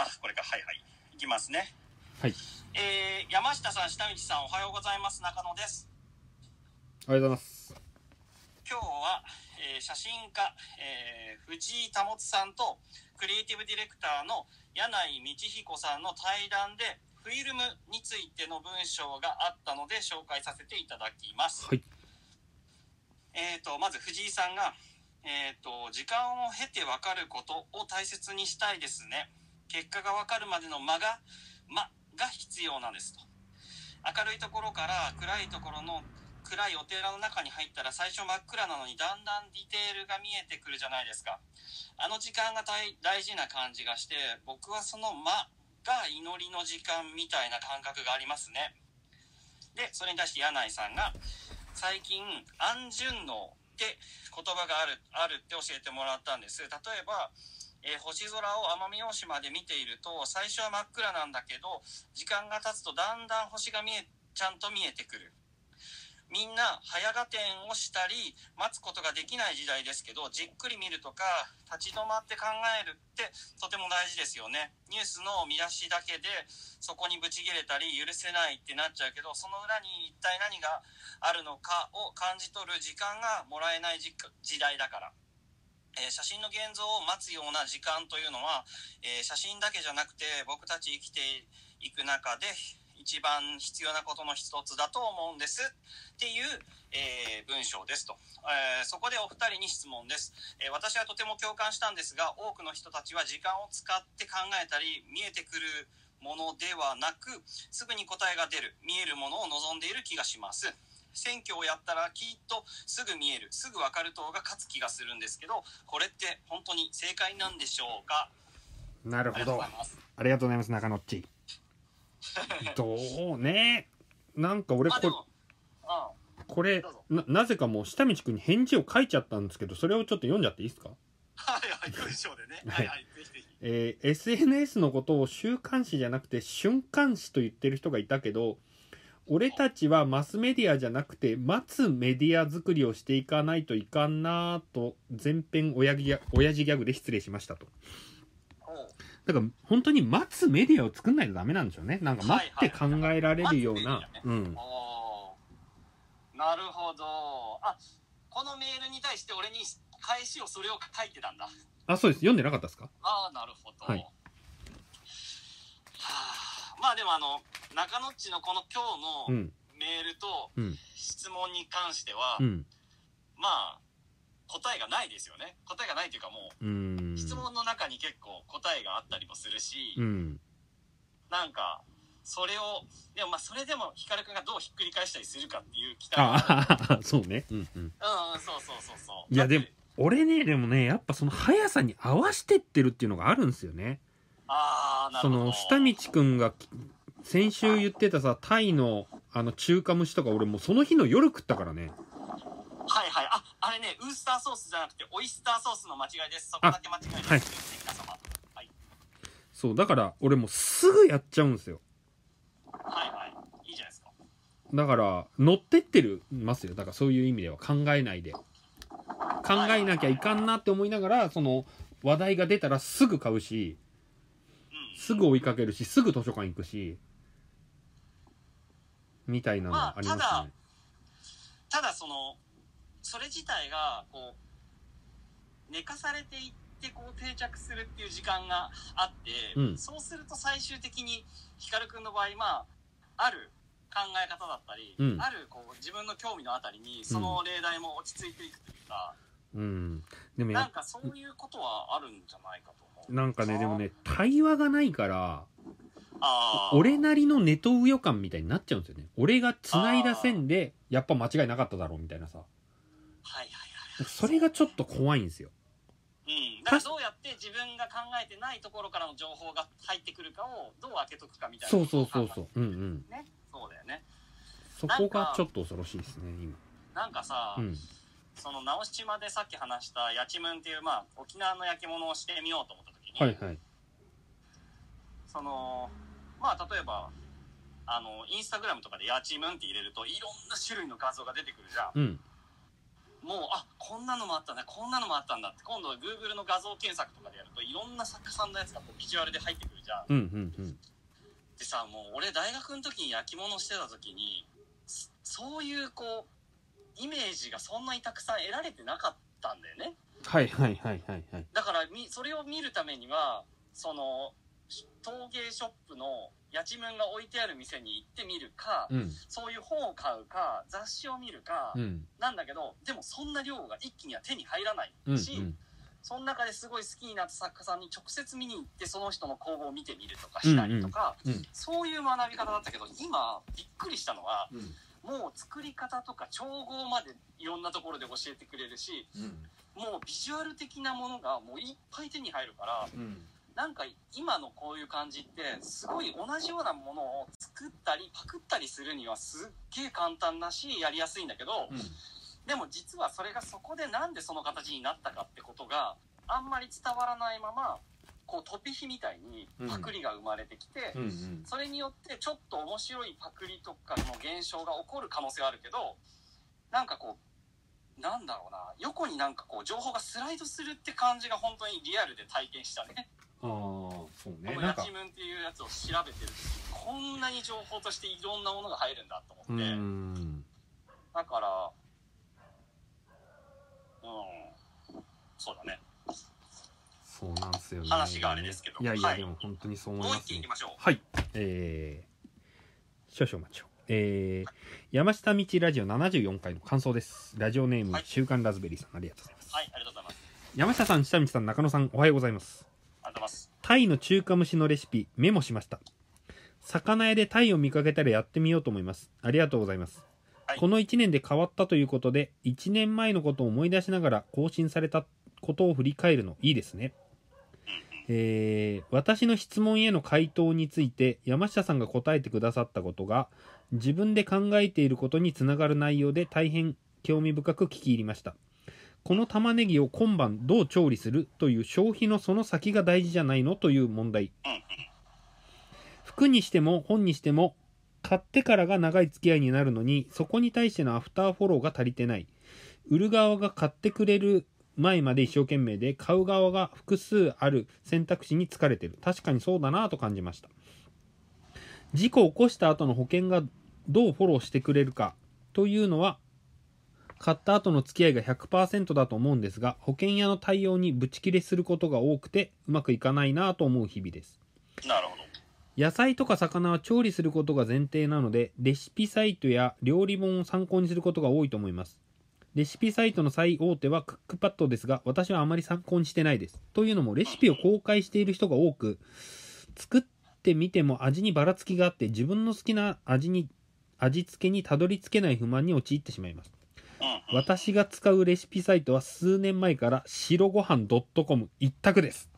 B: あ、これか、はいはい。いきますね。
A: はい
B: えー、山下さん、下道さん、おはようございます。中野です。
A: ありがとうございます。
B: 今日は、えー写真家、えー藤井保さんとクリエイティブディレクターの柳井道彦さんの対談でフィルムについての文章があったので紹介させていただきます。
A: はい。
B: えー、とまず藤井さんが、えーと「時間を経て分かることを大切にしたいですね」「結果が分かるまでの間が間が必要なんです」と。明るいところから暗いところの暗いお寺の中に入ったら最初真っ暗なのにだんだんディテールが見えてくるじゃないですか。あの時間が大事な感じがして僕はその間が祈りの時間みたいな感覚がありますね。でそれに対して柳井さんが最近安順応って言葉があるあるって教えてもらったんです。例えばえー星空を奄美大島で見ていると最初は真っ暗なんだけど時間が経つとだんだん星が見えちゃんと見えてくる。みんな早合点をしたり待つことができない時代ですけどじっくり見るとか立ち止まって考えるってとても大事ですよね。ニュースの見出しだけでそこにブチ切れたり許せないってなっちゃうけどその裏に一体何があるのかを感じ取る時間がもらえない時時代だから、えー写真の現像を待つような時間というのは、えー写真だけじゃなくて僕たち生きていく中で一番必要なことの一つだと思うんです。っていう、えー文章ですと、えーそこでお二人に質問です、えー私はとても共感したんですが多くの人たちは時間を使って考えたり見えてくるものではなくすぐに答えが出る見えるものを望んでいる気がします。選挙をやったらきっとすぐ見えるすぐ分かる党が勝つ気がするんですけどこれって本当に正解なんでしょうか？
A: なるほど。
B: ありがとうございます。
A: ありがとうございます中野っち どうね。なんか俺これこれななぜかもう下道くんに返事を書いちゃったんですけどそれをちょっと読んじゃっていいですか？
B: はいはい文章でね。
A: は
B: はいいはいぜひぜひ。
A: えー SNS のことを週刊誌じゃなくて瞬間誌と言ってる人がいたけど俺たちはマスメディアじゃなくて待つメディア作りをしていかないといかんなぁと全編親父ギャグで失礼しましたとだから本当に待つメディアを作んないとダメなんでしょうね。なんか待って考えられるような。
B: はいはいはい。
A: うん。
B: なるほど。あこのメールに対して俺に返しをそれを書いてたんだ。
A: あそうです。読んでなかったですか？
B: ああなるほど、
A: はい。
B: はあ。まあでもあの中野っちのこの今日の
A: うん。
B: メールと
A: うん。
B: 質問に関しては、
A: うん。
B: まあ答えがないですよね。答えがないというかも
A: う
B: 質問の中に結構答えがあったりもするし、
A: うん。
B: なんかそれをでもまあそれでも光くんがどうひっくり返したりするかっていう期待がある
A: ああそうね。うんうん。
B: うんうんそうそうそうそう。
A: いやでも俺ねでもねやっぱその速さに合わしてってるっていうのがあるんですよね。そ
B: ああなるほど。
A: の下道くんが先週言ってたさタイのあの中華蒸しとか俺もうその日の夜食ったからね
B: ねウースターソースじゃなくてオイスターソースの間違いです。そこだけ間違いです、
A: はい。
B: 皆様。はい。
A: そうだから俺もうすぐやっちゃうんですよ。
B: はいはい。いいじゃないですか。
A: だから乗ってってるますよ。だからそういう意味では。考えないで。考えなきゃいかんなって思いながらその話題が出たらすぐ買うし
B: うん
A: すぐ追いかけるしすぐ図書館行くしみたいなのあります
B: まあ
A: ね、
B: ただそのそれ自体がこう寝かされていってこう定着するっていう時間があって、
A: うん。
B: そうすると最終的に光くんの場合まあある考え方だったり、
A: うん。
B: あるこう自分の興味のあたりにその例題も落ち着いていくというか、
A: うん。でもや
B: なんかそういうことはあるんじゃないかと思う。
A: なんかねでもね対話がないから
B: あー。
A: 俺なりのネトウヨ感みたいになっちゃうんですよね。俺が繋いだ線でやっぱ間違いなかっただろうみたいなさ。それがちょっと怖いんですよ。
B: うん、だからどうやって自分が考えてないところからの情報が入ってくるかをどう開けとくかみたいな。
A: そうそうそう
B: う
A: そう。うんうん。
B: ね。そうだよね。
A: そこがちょっと恐ろしいですね
B: なんかさ、
A: 今うん。
B: その直島でさっき話したやちむんっていう、まあ、沖縄の焼き物をしてみようと思った時に、
A: はいはい。
B: そのまあ例えばあのインスタグラムとかでやちむんって入れるといろんな種類の画像が出てくるじゃん。
A: うん
B: もうあこんなのもあったねこんなのもあったんだって今度 Google の画像検索とかでやるといろんな作家さんのやつがこうビジュアルで入ってくるじゃん。
A: うんうんうん。
B: でさもう俺大学の時に焼き物してた時にそそういうこうイメージがそんなにたくさん得られてなかったんだよね。
A: はいはいはいはいはい。
B: だからみそれを見るためにはその陶芸ショップのやちむんが置いてある店に行ってみるか、
A: うん。
B: そういう本を買うか雑誌を見るか、
A: うん。
B: なんだけどでもそんな量が一気には手に入らない
A: うん
B: し、その中ですごい好きになった作家さんに直接見に行ってその人の工房を見てみるとかしたりとか、
A: うんうん
B: そういう学び方だったけど今びっくりしたのは
A: うん。
B: もう作り方とか調合までいろんなところで教えてくれるしもうビジュアル的なものがもういっぱい手に入るから
A: うん
B: なんか今のこういう感じってすごい同じようなものを作ったりパクったりするにはすっげえ簡単だしやりやすいんだけどでも実はそれがそこでなんでその形になったかってことがあんまり伝わらないままこう飛び火みたいにパクリが生まれてきて、
A: うんうん。
B: それによってちょっと面白いパクリとかの現象が起こる可能性はあるけどなんかこうなんだろうな。横になんかこう情報がスライドするって感じが本当にリアルで体験したね
A: ああそうね。な
B: っていうやつを調べてる時こんなに情報としていろんなものが入るんだと
A: う
B: 思って、
A: ん。
B: だからうん。そうだね。
A: そうなんすよね。
B: 話があれですけど。
A: いやいや、
B: はい。
A: でも本当にそう思い
B: もう
A: ますね。
B: 一件いきましょう。
A: はい。えー、少々お待ちを。えー、山下道ラジオ74回の感想です。ラジオネーム、
B: はい。
A: 週刊ラズベリーさんありがとうございます、
B: はいありがとうございます。
A: 山下さん下道さん中野さんおはようございますタイの中華蒸しのレシピメモしました。魚屋でタイを見かけたらやってみようと思います。ありがとうございます、
B: はい。
A: この1年で変わったということで1年前のことを思い出しながら更新されたことを振り返るのいいですね。えー私の質問への回答について山下さんが答えてくださったことが自分で考えていることにつながる内容で大変興味深く聞き入りましたこの玉ねぎを今晩どう調理するという消費のその先が大事じゃないのという問題。服にしても本にしても買ってからが長い付き合いになるのにそこに対してのアフターフォローが足りてない。売る側が買ってくれる前まで一生懸命で買う側が複数ある選択肢に疲れてる。確かにそうだなと感じました。事故を起こした後の保険がどうフォローしてくれるかというのは買った後の付き合いが100%だと思うんですが保険屋の対応にブチ切れすることが多くてうまくいかないなと思う日々です。
B: なるほど。
A: 野菜とか魚は調理することが前提なのでレシピサイトや料理本を参考にすることが多いと思います。レシピサイトの最大手はクックパッドですが私はあまり参考にしてないです。というのもレシピを公開している人が多く作ってみても味にばらつきがあって自分の好きな味に味付けにたどり着けない不満に陥ってしまいます私が使うレシピサイトは数年前から白ご飯 .com 一択です。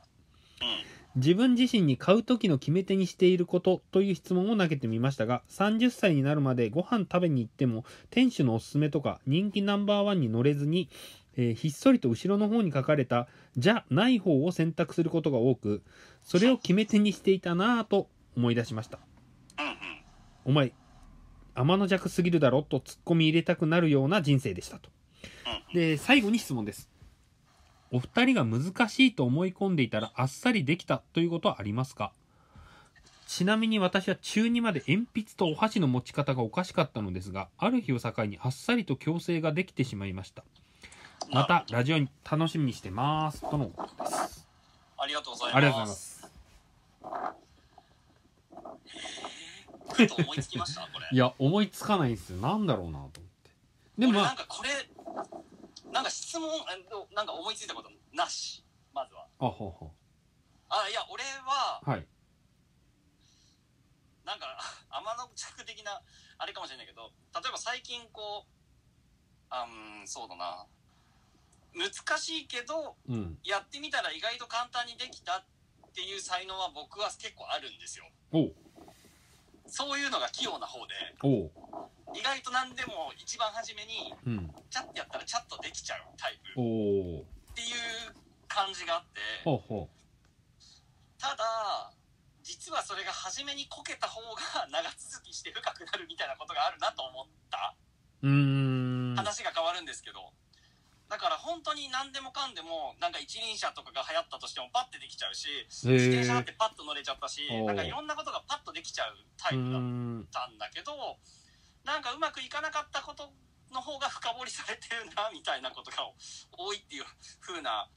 A: 自分自身に買う時の決め手にしていることという質問を投げてみましたが30歳になるまでご飯食べに行っても店主のおすすめとか人気ナンバーワンに乗れずに、えーひっそりと後ろの方に書かれたじゃない方を選択することが多くそれを決め手にしていたなぁと思い出しました。お前天の弱すぎるだろと突っ込み入れたくなるような人生でしたと。で最後に質問です。お二人が難しいと思い込んでいたらあっさりできたということはありますか？ちなみに私は中2まで鉛筆とお箸の持ち方がおかしかったのですがある日を境にあっさりと矯正ができてしまいました。またラジオに楽しみにしてますとのことです。
B: ありがとうございます。
A: ありがとうございます
B: 思いつきました？これ。
A: いや思いつかないんですよ。なんだろうなと思って。でも
B: 俺
A: まあ。
B: なんかこれなんか質問えっとなんか思いついたことなし。まずは。
A: あほうほ
B: あいや俺は
A: うはい。
B: なんか 天の着的なあれかもしれないけど例えば最近こうあうんそうだな。難しいけど
A: うん。
B: やってみたら意外と簡単にできたっていう才能は僕は結構あるんですよそういうのが器用な方で
A: おう。
B: 意外と何でも一番初めに
A: うん。
B: チャッてやったらチャッとできちゃうタイプ。っていう感じがあって。
A: ほうほ
B: ただ実はそれが初めにこけた方が長続きして深くなるみたいなことがあるなと思った。
A: ううーん。
B: 話が変わるんですけどだから本当に何でもかんでもなんか一輪車とかが流行ったとしてもパッてできちゃうし自転車だってパッと乗れちゃったしなんかいろんなことがパッとできちゃうタイプだっ
A: ん
B: たんだけどなんかうまくいかなかったことの方が深掘りされてるなみたいなことが多いっていう風な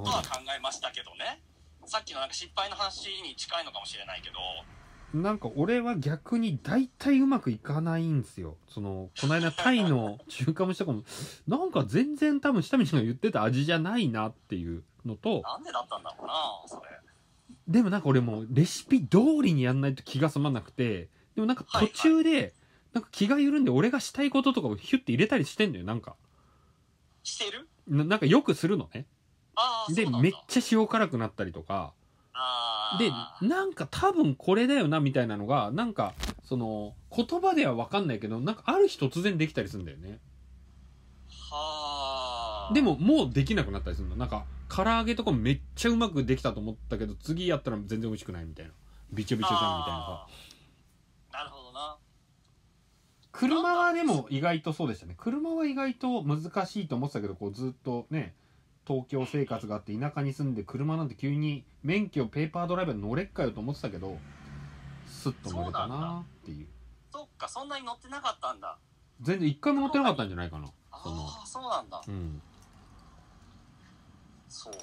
B: ことは考えましたけどね。さっきのなんか失敗の話に近いのかもしれないけど
A: なんか俺は逆に大体うまくいかないんですよ。そのこの間タイの 中華蒸しとかもなんか全然多分下道が言ってた味じゃないなっていうのと
B: なんでだったんだろうなそれ。
A: でもなんか俺もうレシピ通りにやんないと気が済まなくてでもなんか途中でなんか気が緩んで俺がしたいこととかをヒュッて入れたりしてんだよなんか。
B: してる？
A: ななんかよくするのね。で
B: ああそうなんだ。
A: めっちゃ塩辛くなったりとか。
B: あ
A: で
B: ー
A: なんか多分これだよなみたいなのがなんかその言葉では分かんないけどなんかある日突然できたりするんだよね。
B: はあ。ー
A: でももうできなくなったりするの。なんか唐揚げとかめっちゃうまくできたと思ったけど次やったら全然美味しくないみたいな。びちょびちょじゃんみたいなさ。
B: なるほどな。
A: 車はでも意外とそうでしたね。車は意外と難しいと思ってたけどこうずっとね東京生活があって田舎に住んで車なんて急に免許ペーパードライバーに乗れっかよと思ってたけどスッと乗れたなっていう。
B: そっかそんなに乗ってなかったんだ。
A: 全然一回も乗ってなかったんじゃないかな。
B: ああそうなんだ。
A: うん。
B: そうね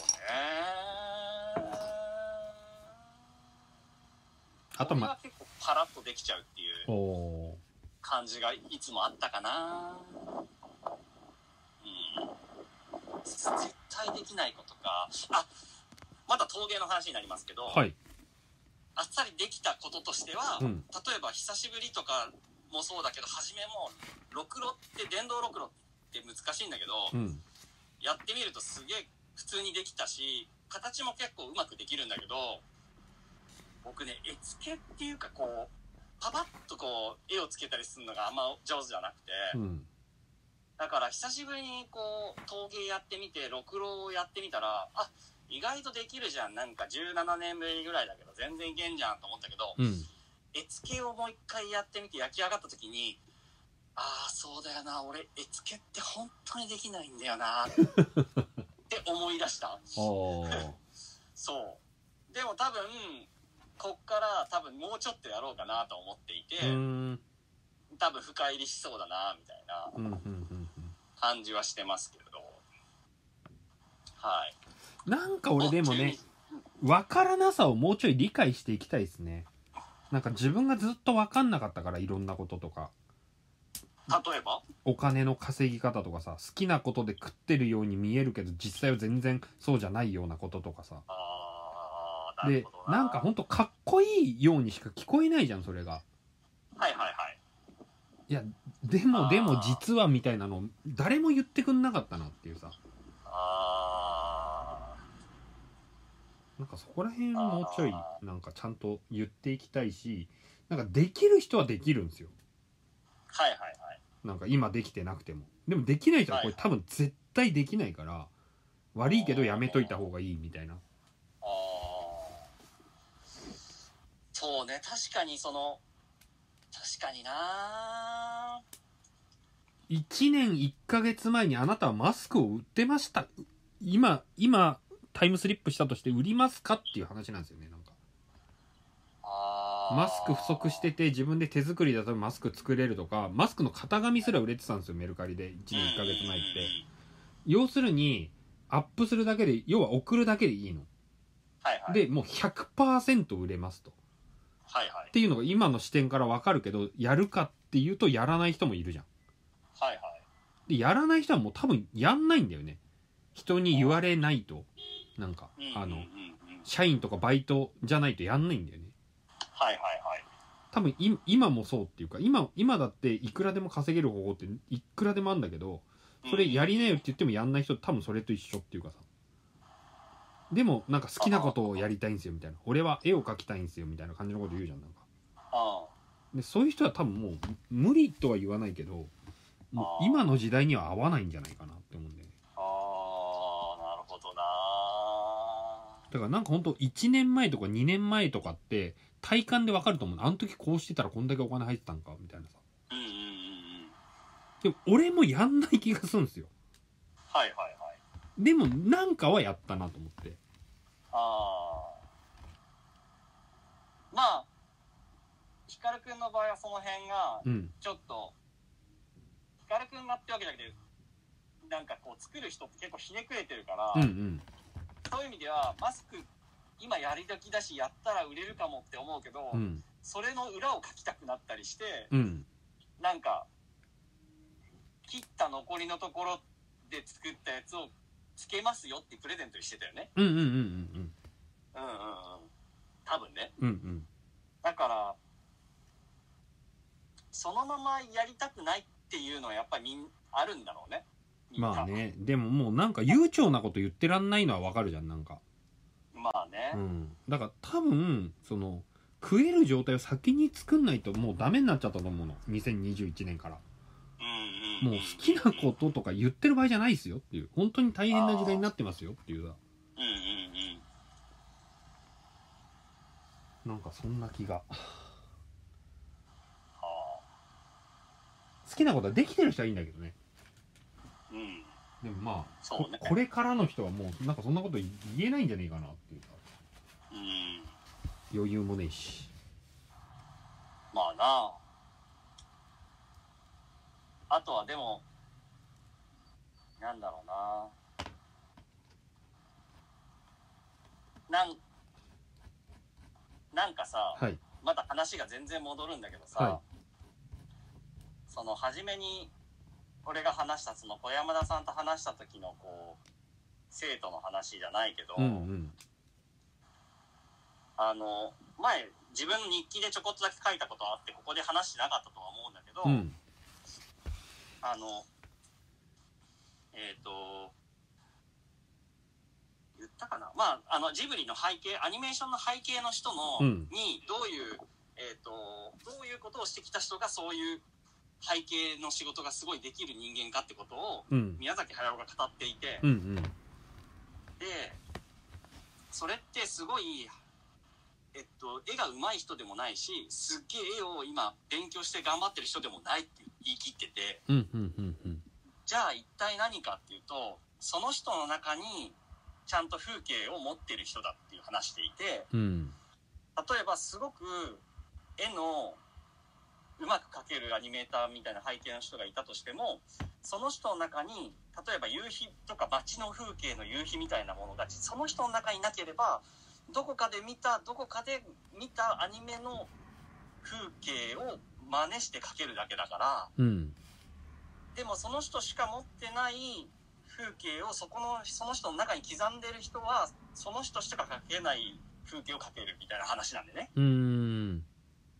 A: あとま
B: これが結構パラッとできちゃうっていう感じがいつもあったかなうん。絶対できないことかあまだ陶芸の話になりますけど、
A: ーはい。
B: あっさりできたこととしては、
A: うん。
B: 例えば久しぶりとかもそうだけど初めもろくろって電動ろくろって難しいんだけど、
A: うん。
B: やってみるとすげえ普通にできたし形も結構うまくできるんだけど僕ね絵付けっていうかこうパパッとこう絵をつけたりするのがあんま上手じゃなくて、
A: うん
B: だから久しぶりにこう陶芸やってみてろくろをやってみたらあ意外とできるじゃん。なんか17年ぶりぐらいだけど全然いけんじゃんと思ったけど、
A: うん。
B: 絵付けをもう一回やってみて焼き上がった時にああそうだよな。俺絵付けって本当にできないんだよな。って思い出した。そう。でも多分こっから多分もうちょっとやろうかなと思っていて、多分深入りしそうだなみたいな。
A: うんうん
B: 感じはしてますけれど。はい。
A: なんか俺でもね
B: あ
A: 分からなさをもうちょい理解していきたいですね。なんか自分がずっと分かんなかったからいろんなこととか。
B: 例えば？
A: お金の稼ぎ方とかさ好きなことで食ってるように見えるけど実際は全然そうじゃないようなこととかさ。で
B: な
A: んかほんとかっこいいようにしか聞こえないじゃんそれが。
B: はいはいはい
A: いやでもでも実はみたいなの誰も言ってくんなかったなっていうさ。
B: あ
A: なんかそこら辺をもうちょいなんかちゃんと言っていきたいしなんかできる人はできるんですよ。
B: ーはいはいはい。
A: なんか今できてなくても。でもできない人はこれ
B: はい
A: 多分絶対できないから悪いけどやめといた方がいいみたいな。
B: あー。そうね確かにその確かにな。
A: 1年1ヶ月前にあなたはマスクを売ってました。今今タイムスリップしたとして売りますかっていう話なんですよねなんか。マスク不足してて自分で手作りだとマスク作れるとかマスクの型紙すら売れてたんですよメルカリで。1年1ヶ月前って。要するにアップするだけで要は送るだけでいいの。
B: はいはい。
A: でもう100%売れますと
B: はいはい。
A: っていうのが今の視点からわかるけどやるかっていうとやらない人もいるじゃん。
B: はいはい。
A: でやらない人はもう多分やんないんだよね。人に言われないと。なんかあの
B: うんうんうん。うん
A: 社員とかバイトじゃないとやんないんだよね。
B: はいはいはい。
A: 多分い今もそうっていうか今今だっていくらでも稼げる方法っていくらでもあるんだけどそれやりなよって言ってもやんない人多分それと一緒っていうかさでもなんか好きなことをやりたいんですよみたいな。俺は絵を描きたいんですよみたいな感じのこと言うじゃんなんか。
B: あ
A: でそういう人は多分もう無理とは言わないけどもう今の時代には合わないんじゃないかなって思うんだよね。
B: ああなるほどな。
A: だからなんかほんと1年前とか2年前とかって体感でわかると思う。あの時こうしてたらこんだけお金入ってたんかみたいなさ。
B: うんうんうんうん。
A: でも俺もやんない気がするんですよ。
B: はいはいはい。
A: でもなんかはやったなと思って
B: ああまあ光くんの場合はその辺が
A: うん。
B: ちょっと光くんがってわけじゃなくてなんかこう作る人って結構ひねくれてるから、
A: うんうん。
B: そういう意味ではマスク今やり時だしやったら売れるかもって思うけど、
A: うん。
B: それの裏を書きたくなったりして
A: うん。
B: なんか切った残りのところで作ったやつをつけますよってプレゼントにしてたよね。
A: うんうんうんうん
B: うんうんうん。多分ね。
A: うんうん。
B: だからそのままやりたくないっていうのはやっぱりみんあるんだろうね。
A: まあね。でももうなんか悠長なこと言ってらんないのはわかるじゃんなんか。
B: まあね、
A: うん。だから多分その食える状態を先に作んないともうダメになっちゃったと思うの。2021年から。
B: うんうん
A: もう好きなこととか言ってる場合じゃないですよっていう。本当に大変な時代になってますよっていうさ
B: うんうんうん
A: なんかそんな気が。
B: は
A: 好きなことはできてる人はいいんだけどね。
B: あうん。
A: でもまあ
B: そうね。
A: ここれからの人はもうなんかそんなこと言えないんじゃねえかなっていうか。
B: うん。
A: 余裕もねえし。
B: まあな。あとはでもなんだろうな。なんなんかさ、
A: はい。
B: また話が全然戻るんだけどさ、
A: は
B: その初めに俺が話したその小山田さんと話した時のこう生徒の話じゃないけど、
A: うんうん。
B: あの前自分の日記でちょこっとだけ書いたことあってここで話してなかったとは思うんだけど、
A: うん。
B: あのえっ、と言ったかな。まああのジブリの背景アニメーションの背景の人の、
A: うん。
B: にどういうえっ、とどういうことをしてきた人がそういう背景の仕事がすごいできる人間かってことを
A: うん。
B: 宮崎駿が語っていて、
A: うんうん。
B: でそれってすごいえっと絵が上手い人でもないしすっげえ絵を今勉強して頑張ってる人でもないって言い切ってて。
A: うんうんうんうん。
B: じゃあ一体何かっていうとその人の中にちゃんと風景を持ってる人だっていう話していて
A: うん。
B: 例えばすごく絵のうまく描けるアニメーターみたいな背景の人がいたとしてもその人の中に例えば夕日とか街の風景の夕日みたいなものがその人の中になければどこかで見たどこかで見たアニメの風景を真似して描けるだけだから
A: うん。
B: でもその人しか持ってない風景をそこのその人の中に刻んでる人はその人しか描けない風景を描けるみたいな話なんでね。
A: うん。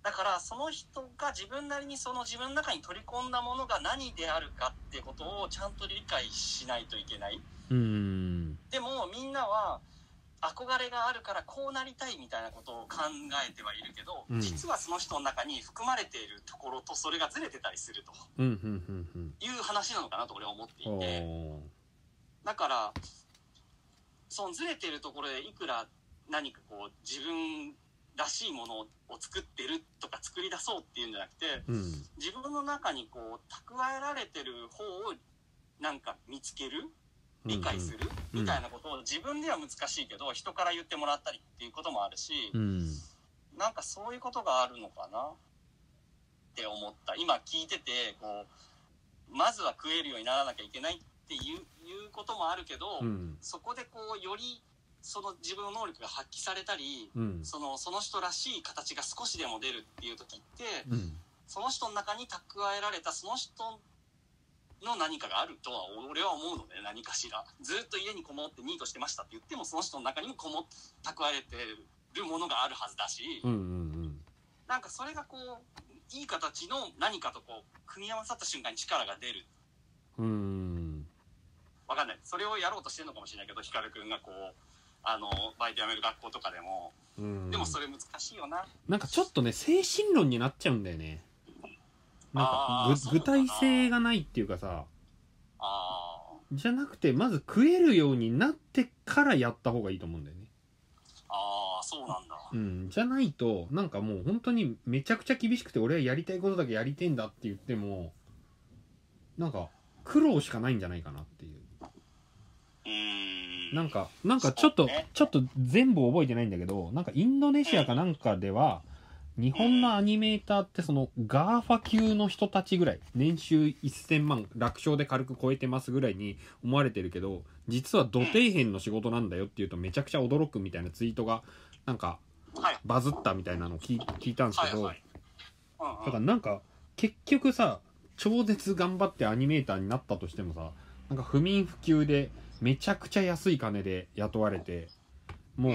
B: だからその人が自分なりにその自分の中に取り込んだものが何であるかってことをちゃんと理解しないといけない。
A: うん。
B: でもみんなは憧れがあるからこうなりたいみたいなことを考えてはいるけど、
A: うん。
B: 実はその人の中に含まれているところとそれがずれてたりすると
A: うんうんうんうん。
B: いう話なのかなと俺は思ってい
A: お
B: て
A: ー
B: だからそのずれているところでいくら何かこう自分らしいものを作ってるとか作り出そうっていうんじゃなくて
A: うん。
B: 自分の中にこう蓄えられてる方をなんか見つける理解する
A: うん。
B: みたいなことを自分では難しいけど人から言ってもらったりっていうこともあるし
A: うん。
B: なんかそういうことがあるのかな？って思った。今聞いててこうまずは食えるようにならなきゃいけないっていういうこともあるけど、
A: うん。
B: そこでこうよりその自分の能力が発揮されたり
A: うん。
B: そのその人らしい形が少しでも出るっていう時って
A: うん。
B: その人の中に蓄えられたその人の何かがあるとは俺は思うのね何かしら。ずっと家にこもってニートしてましたって言ってもその人の中にもこも蓄えてるものがあるはずだし、
A: うんうん
B: なんかそれがこういい形の何かとこう組み合わさった瞬間に力が出る。
A: うんうん
B: わかんない。それをやろうとしてるのかもしれないけど光くんがこうあのバイト辞める学校とかでも。
A: うん。
B: でもそれ難しいよな、
A: なんかちょっとね精神論になっちゃうんだよね。なんか具体性がないっていうかさ。
B: あ
A: じゃなくてまず食えるようになってからやった方がいいと思うんだよね。
B: ーあーそうなんだ。
A: うん。じゃないとなんかもう本当にめちゃくちゃ厳しくて俺はやりたいことだけやりてんだって言ってもなんか苦労しかないんじゃないかなっていうなんかなんかちょっと、
B: ね
A: ちょっと全部覚えてないんだけどなんかインドネシアかなんかでは、日本のアニメーターってその GAFA 級の人たちぐらい年収1000万楽勝で軽く超えてますぐらいに思われてるけど実はど底辺の仕事なんだよっていうとめちゃくちゃ驚くみたいなツイートがなんか
B: はい。
A: バズったみたいなのを聞い聞いたんですけど、だからなんか結局さ超絶頑張ってアニメーターになったとしてもさなんか不眠不休でめちゃくちゃ安い金で雇われても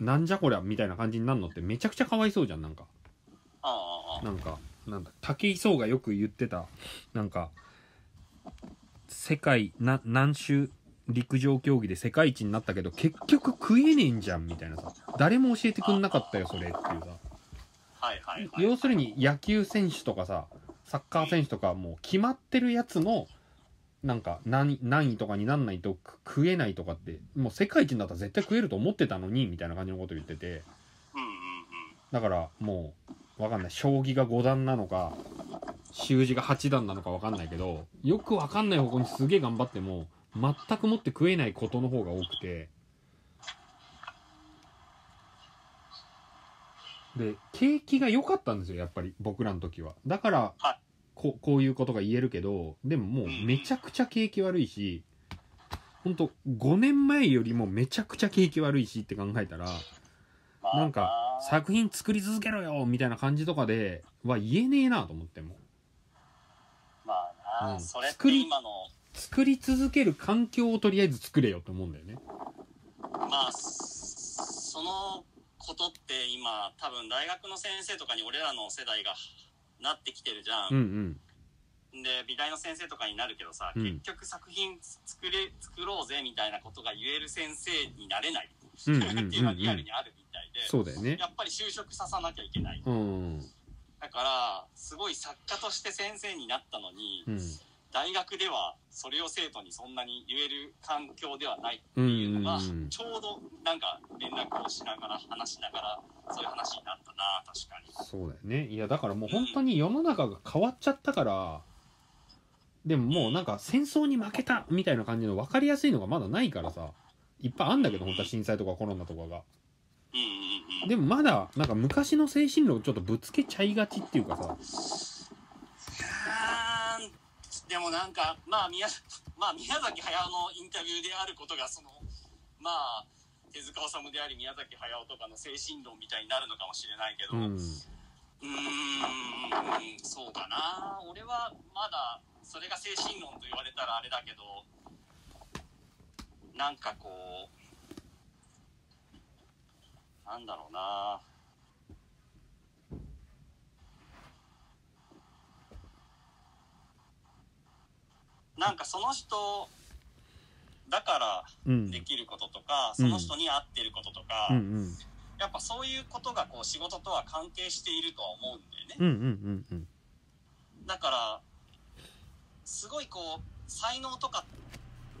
B: う
A: なんじゃこりゃみたいな感じになるのってめちゃくちゃかわいそうじゃんなんか。なんかなんだ武井壮がよく言ってたなんか世界な何種陸上競技で世界一になったけど結局食えねえんじゃんみたいなさ。誰も教えてくんなかったよそれっていうさ。要するに野球選手とかさサッカー選手とかもう決まってるやつのなんか何何位とかになんないとく食えないとかってもう世界一になったら絶対食えると思ってたのにみたいな感じのこと言ってて。だからもうわかんない。将棋が5段なのか習字が8段なのかわかんないけどよくわかんない方向にすげえ頑張っても全くもって食えないことの方が多くて。で景気が良かったんですよやっぱり僕らの時は。だから
B: はい
A: ここういうことが言えるけどでももうめちゃくちゃ景気悪いしほんと5年前よりもめちゃくちゃ景気悪いしって考えたら
B: まあ。
A: なんか作品作り続けろよみたいな感じとかでは言えねえなと思っても。
B: まあな、
A: うん。
B: それって今の。
A: 作り続ける環境をとりあえず作れよと思うんだよね。
B: まあそのことって今多分大学の先生とかに俺らの世代がなってきてるじゃん、
A: うん
B: で美大の先生とかになるけどさ、
A: うん。
B: 結局作品作れ作ろうぜみたいなことが言える先生になれない。
A: うんうんうんうん。うん
B: っていうのはリアルにあるみたいで、
A: そうだよね。
B: やっぱり就職ささなきゃいけない。
A: うん。
B: だからすごい作家として先生になったのに、
A: うん
B: 大学ではそれを生徒にそんなに言える環境ではないっていうのが、
A: うんうんうん。
B: ちょうどなんか連絡をしながら話しながらそういう話になったな確かに。
A: そうだよね。いやだからもう本当に世の中が変わっちゃったからでももうなんか戦争に負けたみたいな感じの分かりやすいのがまだないからさいっぱいあんだけど本当は震災とかコロナとかが。
B: うんうんうん
A: でもまだなんか昔の精神論をちょっとぶつけちゃいがちっていうかさ
B: でもなんかまあ宮 まあ宮崎駿のインタビューであることがそのまあ手塚治虫であり宮崎駿とかの精神論みたいになるのかもしれないけど、
A: うん。
B: うーんそうかな。俺はまだそれが精神論と言われたらあれだけどなんかこうなんだろうななんかその人だから
A: うん。
B: できることとか、
A: うん。
B: その人に合ってることとか、
A: うんうん。
B: やっぱそういうことがこう仕事とは関係しているとは思うんだよね。
A: うんうんうんうん。
B: だから、すごいこう、才能とか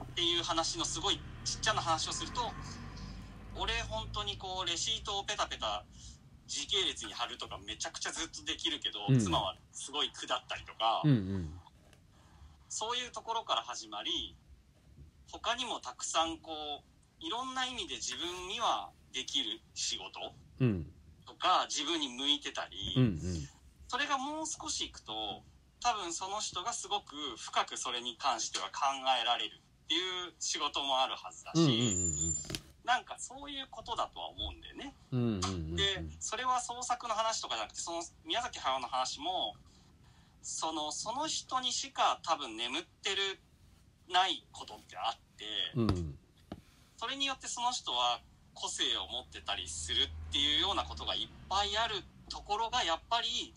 B: っていう話のすごいちっちゃな話をすると、俺本当にこう、レシートをペタペタ時系列に貼るとかめちゃくちゃずっとできるけど、
A: うん。
B: 妻はすごい苦だったりとか、
A: うんうん
B: そういうところから始まり、他にもたくさんこう、いろんな意味で自分にはできる仕事
A: うん。
B: とか、自分に向いてたり、
A: うんうん。
B: それがもう少しいくと多分その人がすごく深くそれに関しては考えられるっていう仕事もあるはずだし、
A: うんうん
B: なんかそういうことだとは思うんだよね。
A: うんうんうんうん。
B: でそれは創作の話とかじゃなくてその宮崎駿の話もそのその人にしか多分眠ってるないことってあって、
A: うん。
B: それによってその人は個性を持ってたりするっていうようなことがいっぱいあるところがやっぱり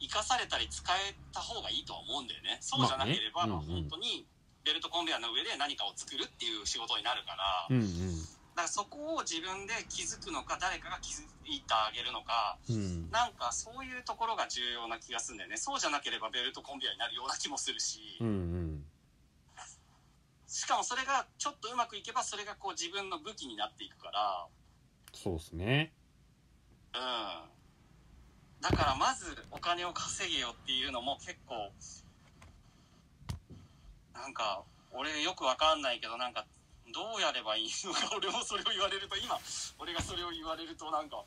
B: 生かされたり使えた方がいいとは思うんだよね。そうじゃなければ、
A: まあね。うんうん。
B: 本当にベルトコンベヤーの上で何かを作るっていう仕事になるから、
A: うんうん
B: だからそこを自分で気づくのか誰かが気づいてあげるのか
A: うん。
B: なんかそういうところが重要な気がするんだよね。そうじゃなければベルトコンベヤーになるような気もするし、
A: うんうん。
B: しかもそれがちょっとうまくいけばそれがこう自分の武器になっていくから。
A: そうっすね。
B: うん。だからまずお金を稼げよっていうのも結構なんか俺よくわかんないけどなんかどうやればいいのか 俺もそれを言われると今俺がそれを言われるとなんか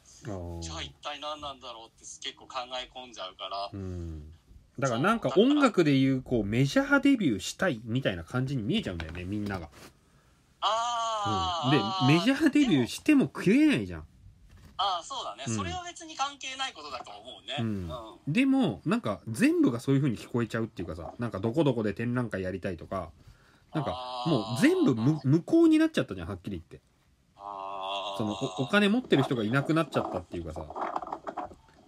B: じゃあ一体何なんだろうって結構考え込んじゃうから。
A: うん。だからなんか音楽でいうこうメジャーデビューしたいみたいな感じに見えちゃうんだよねみんなが、うん、
B: ああ、
A: でメジャーデビュー
B: ー
A: しても食えないじゃん。
B: ああそうだね、
A: うん。
B: それは別に関係ないことだと思うね。
A: うん。
B: うん。
A: でもなんか全部がそういう風に聞こえちゃうっていうかさなんかどこどこで展覧会やりたいとかなんかもう全部無無効になっちゃったじゃんはっきり言って。そのお金持ってる人がいなくなっちゃったっていうかさ。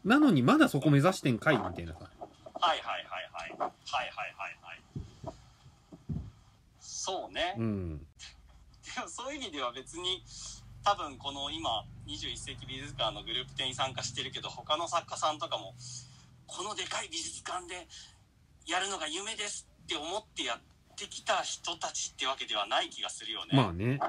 A: なのにまだそこ目指してんかいみたいなさ。
B: はいはいはいはいはい。はいはいそうね
A: うん。
B: でもそういう意味では別に多分この今21世紀美術館のグループ展に参加してるけど他の作家さんとかもこのでかい美術館でやるのが夢ですって思ってやってきた人たちってわけではない気がするよね。
A: まあね。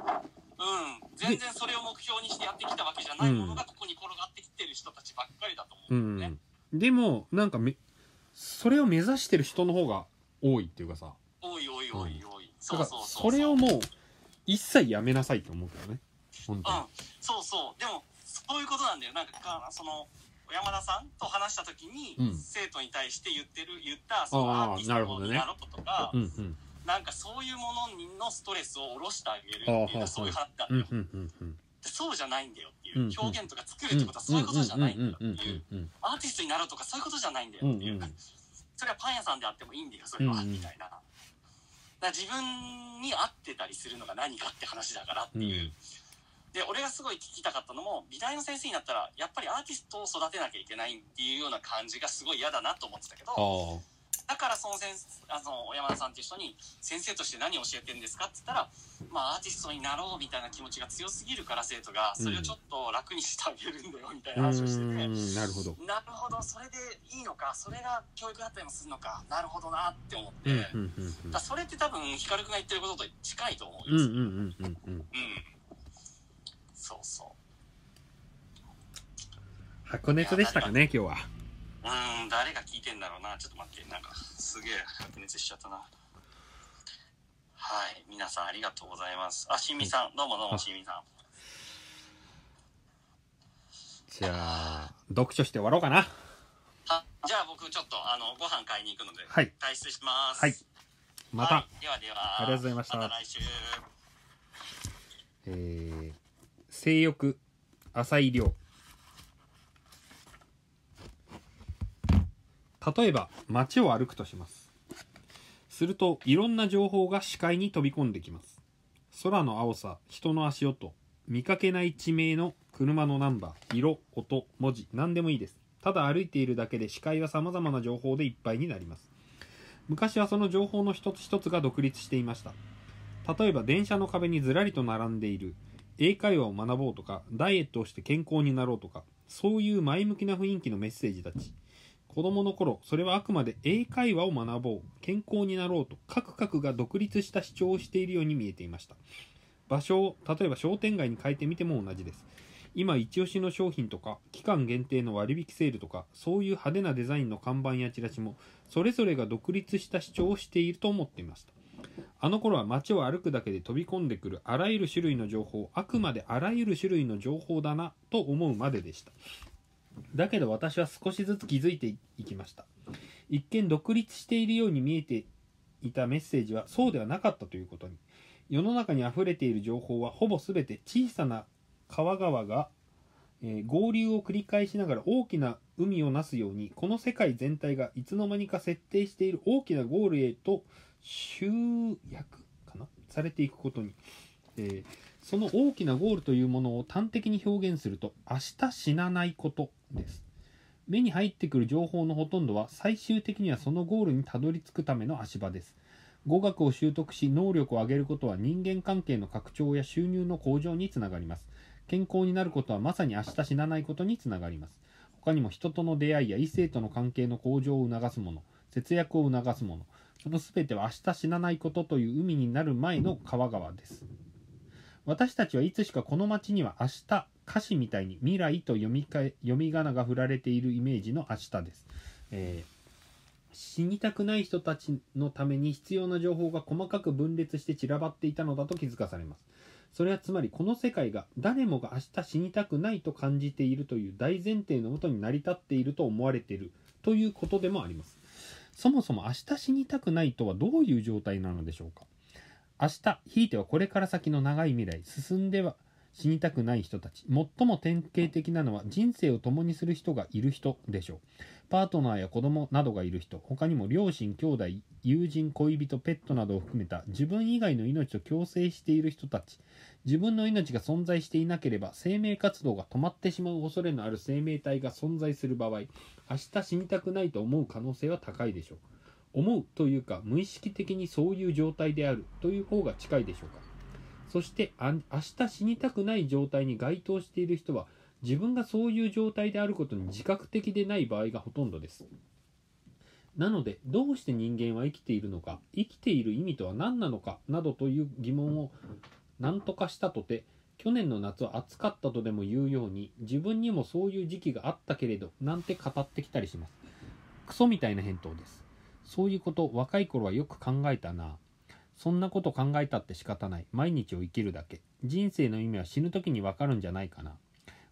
B: うん、全然それを目標にしてやってきたわけじゃないものがここに転がってきてる人たちばっかりだと
A: う
B: 思うね。
A: んでもなんかめそれを目指してる人の方が多いっていうかさ。
B: おいおいおいおい。
A: だから
B: そうそうそう。
A: それをもう一切やめなさいと思うけどね。本当に。
B: うん、そうそう。でも、そういうことなんだよ。なんか、かその、小山田さんと話した時に、
A: うん。
B: 生徒に対して言ってる、言った、そのアーティス
A: なるほどね
B: トになろうとか、
A: うんうん
B: なんかそういうもののストレスを下ろしてあげるっていうそういう話だよ。
A: うんうんうんうん。
B: でそうじゃないんだよっていう、表現とか作るってことはそういうことじゃないんだよっていう、アーティストになろうとかそういうことじゃないんだよっていう、それはパン屋さんであってもいいんだよ、それは、みたいな。だ自分に合ってたりするのが何かって話だからっていう。
A: うん。
B: で俺がすごい聞きたかったのも美大の先生になったらやっぱりアーティストを育てなきゃいけないっていうような感じがすごい嫌だなと思ってたけど
A: あ
B: だからその先あの小山田さんっていう人に「先生として何を教えてるんですか?」って言ったら「まあアーティストになろうみたいな気持ちが強すぎるから生徒がそれをちょっと楽にしてあげるんだよ」みたいな話をしてて。
A: んなるほど。
B: なるほどそれでいいのかそれが教育だったりもするのかなるほどなって思って、
A: うんうんうんうん。
B: らそれって多分光くんが言ってることと近いと思うよ、
A: うんうんうんうんうん。
B: うん。そうそう。
A: 白熱でしたかね今日は
B: うーん、誰が聞いてんだろうな。ちょっと待って、なんか、すげえ白熱しちゃったな。はい、皆さんありがとうございます。あ、しんみさん、どうもどうも、
A: あ
B: しんみさん。
A: じゃあ読書して終わろうかな
B: はじゃあ僕、ちょっと、あの、ご飯買いに行くので、
A: はい
B: 退出します。
A: はいまた、
B: はいではでは。
A: ありがとうございました
B: また来週。
A: えー性欲浅い量例えば街を歩くとします。するといろんな情報が視界に飛び込んできます。空の青さ人の足音見かけない地名の車のナンバー色音文字何でもいいです。ただ歩いているだけで視界は様々な情報でいっぱいになります。昔はその情報の一つ一つが独立していました。例えば電車の壁にずらりと並んでいる英会話を学ぼうとかダイエットをして健康になろうとかそういう前向きな雰囲気のメッセージたち。子供の頃それはあくまで英会話を学ぼう。健康になろうと各々が独立した主張をしているように見えていました。場所を例えば商店街に変えてみても同じです。今一押しの商品とか期間限定の割引セールとかそういう派手なデザインの看板やチラシもそれぞれが独立した主張をしていると思っていました。あの頃は街を歩くだけで飛び込んでくるあらゆる種類の情報あくまであらゆる種類の情報だなと思うまででした。だけど私は少しずつ気づいていきました。一見独立しているように見えていたメッセージはそうではなかったということに。世の中にあふれている情報はほぼ全て小さな川々が、えー合流を繰り返しながら大きな海をなすようにこの世界全体がいつの間にか設定している大きなゴールへと集約かな？されていくことに、えーその大きなゴールというものを端的に表現すると明日死なないことです。目に入ってくる情報のほとんどは最終的にはそのゴールにたどり着くための足場です。語学を習得し能力を上げることは人間関係の拡張や収入の向上につながります。健康になることはまさに明日死なないことにつながります。他にも人との出会いや異性との関係の向上を促すもの節約を促すものその全ては明日死なないことという海になる前の川川です。私たちはいつしかこの街には明日歌詞みたいに未来と読み替え読み仮名が振られているイメージの明日です、えー死にたくない人たちのために必要な情報が細かく分裂して散らばっていたのだと気づかされます。それはつまりこの世界が誰もが明日死にたくないと感じているという大前提のもとに成り立っていると思われているということでもあります。そもそも明日死にたくないとはどういう状態なのでしょうか？明日ひいてはこれから先の長い未来進んでは死にたくない人たち。最も典型的なのは人生を共にする人がいる人でしょう。パートナーや子供などがいる人。他にも両親兄弟友人恋人ペットなどを含めた自分以外の命と共生している人たち。自分の命が存在していなければ生命活動が止まってしまう恐れのある生命体が存在する場合明日死にたくないと思う可能性は高いでしょう。思うというか無意識的にそういう状態であるという方が近いでしょうか。そしてあ明日死にたくない状態に該当している人は自分がそういう状態であることに自覚的でない場合がほとんどです。なのでどうして人間は生きているのか生きている意味とは何なのかなどという疑問を何とかしたとて去年の夏は暑かったとでも言うように自分にもそういう時期があったけれどなんて語ってきたりします。クソみたいな返答です。そういうこと若い頃はよく考えたな。そんなこと考えたって仕方ない。毎日を生きるだけ。人生の意味は死ぬ時にわかるんじゃないかな。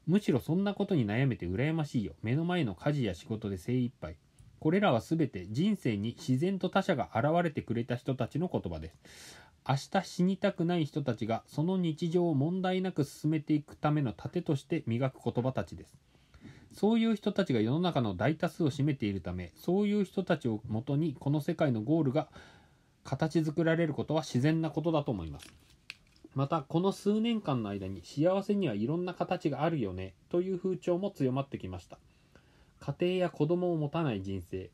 A: むしろそんなことに悩めて羨ましいよ。目の前の家事や仕事で精一杯。これらは全て人生に自然と他者が現れてくれた人たちの言葉です。明日死にたくない人たちがその日常を問題なく進めていくための盾として磨く言葉たちです。そういう人たちが世の中の大多数を占めているためそういう人たちをもとにこの世界のゴールが形作られることは自然なことだと思います。またこの数年間の間に幸せにはいろんな形があるよねという風潮も強まってきました。家庭や子供を持たない人生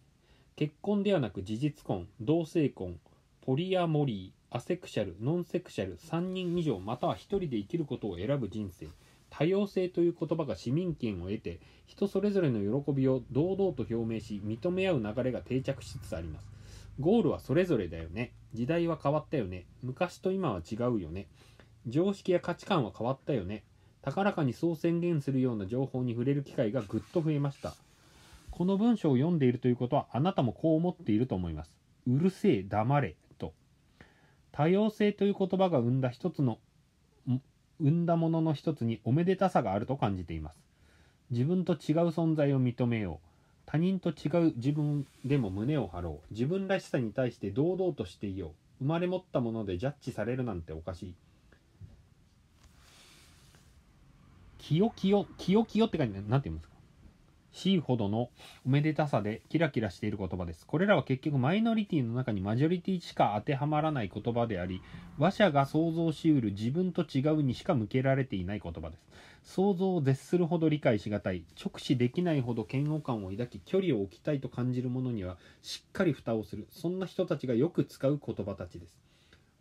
A: 結婚ではなく事実婚同性婚ポリアモリーアセクシャルノンセクシャル3人以上または1人で生きることを選ぶ人生。多様性という言葉が市民権を得て人それぞれの喜びを堂々と表明し認め合う流れが定着しつつあります。ゴールはそれぞれだよね。時代は変わったよね。昔と今は違うよね。常識や価値観は変わったよね。高らかにそう宣言するような情報に触れる機会がぐっと増えました。この文章を読んでいるということはあなたもこう思っていると思います。うるせえ黙れ多様性という言葉が生んだ一つの生んだものの一つにおめでたさがあると感じています。自分と違う存在を認めよう。他人と違う自分でも胸を張ろう。自分らしさに対して堂々としていよう。生まれ持ったものでジャッジされるなんておかしい。きよきよきよきよって感じ。で何て言うんですか？しいほどのおめでたさでキラキラしている言葉です。これらは結局マイノリティの中にマジョリティしか当てはまらない言葉であり、話者が想像しうる自分と違うにしか向けられていない言葉です。想像を絶するほど理解しがたい、直視できないほど嫌悪感を抱き、距離を置きたいと感じる者にはしっかり蓋をする、そんな人たちがよく使う言葉たちです。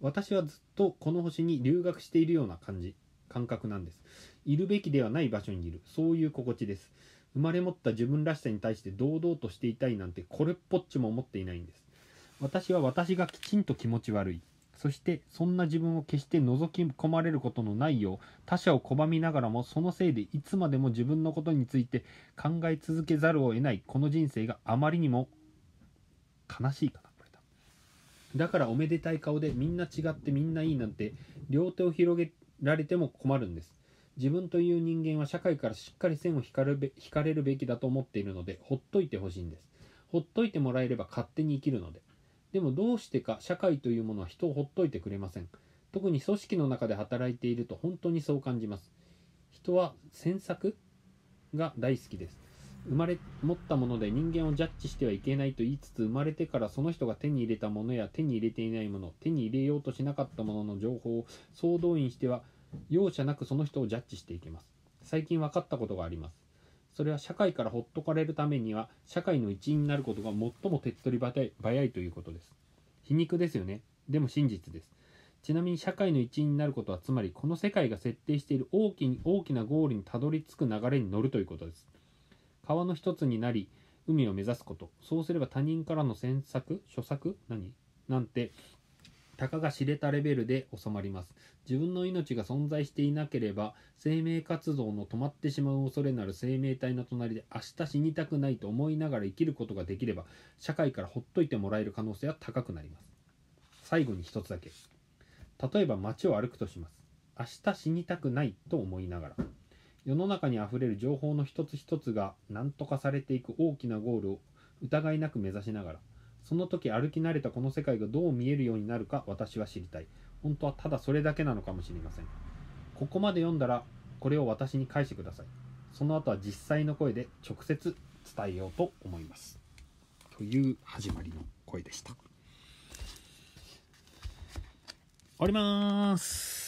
A: 私はずっとこの星に留学しているような感じ、感覚なんです。いるべきではない場所にいる、そういう心地です。生まれ持った自分らしさに対して堂々としていたいなんてこれっぽっちも思っていないんです。私は私がきちんと気持ち悪い。そしてそんな自分を決して覗き込まれることのないよう他者を拒みながらもそのせいでいつまでも自分のことについて考え続けざるを得ない。この人生があまりにも悲しいかなこれだだからおめでたい顔でみんな違ってみんないいなんて両手を広げられても困るんです。自分という人間は社会からしっかり線を引かれ引かれるべきだと思っているのでほっといてほしいんです。ほっといてもらえれば勝手に生きるので。でもどうしてか社会というものは人をほっといてくれません。特に組織の中で働いていると本当にそう感じます。人は詮索が大好きです。生まれ持ったもので人間をジャッジしてはいけないと言いつつ生まれてからその人が手に入れたものや手に入れていないもの手に入れようとしなかったものの情報を総動員しては容赦なくその人をジャッジしていきます。最近分かったことがあります。それは社会からほっとかれるためには社会の一員になることが最も手っ取り早いということです。皮肉ですよね。でも真実です。ちなみに社会の一員になることはつまりこの世界が設定している大きに大きなゴールにたどり着く流れに乗るということです。川の一つになり海を目指すこと。そうすれば他人からの詮索諸作何？なんてたかが知れたレベルで収まります。自分の命が存在していなければ生命活動の止まってしまう恐れのある生命体の隣で明日死にたくないと思いながら生きることができれば社会からほっといてもらえる可能性は高くなります。最後に一つだけ。例えば街を歩くとします。明日死にたくないと思いながら。世の中にあふれる情報の一つ一つが何とかされていく大きなゴールを疑いなく目指しながら。その時歩き慣れたこの世界がどう見えるようになるか私は知りたい。本当はただそれだけなのかもしれません。ここまで読んだらこれを私に返してください。その後は実際の声で直接伝えようと思います。という始まりの声でした。終わります。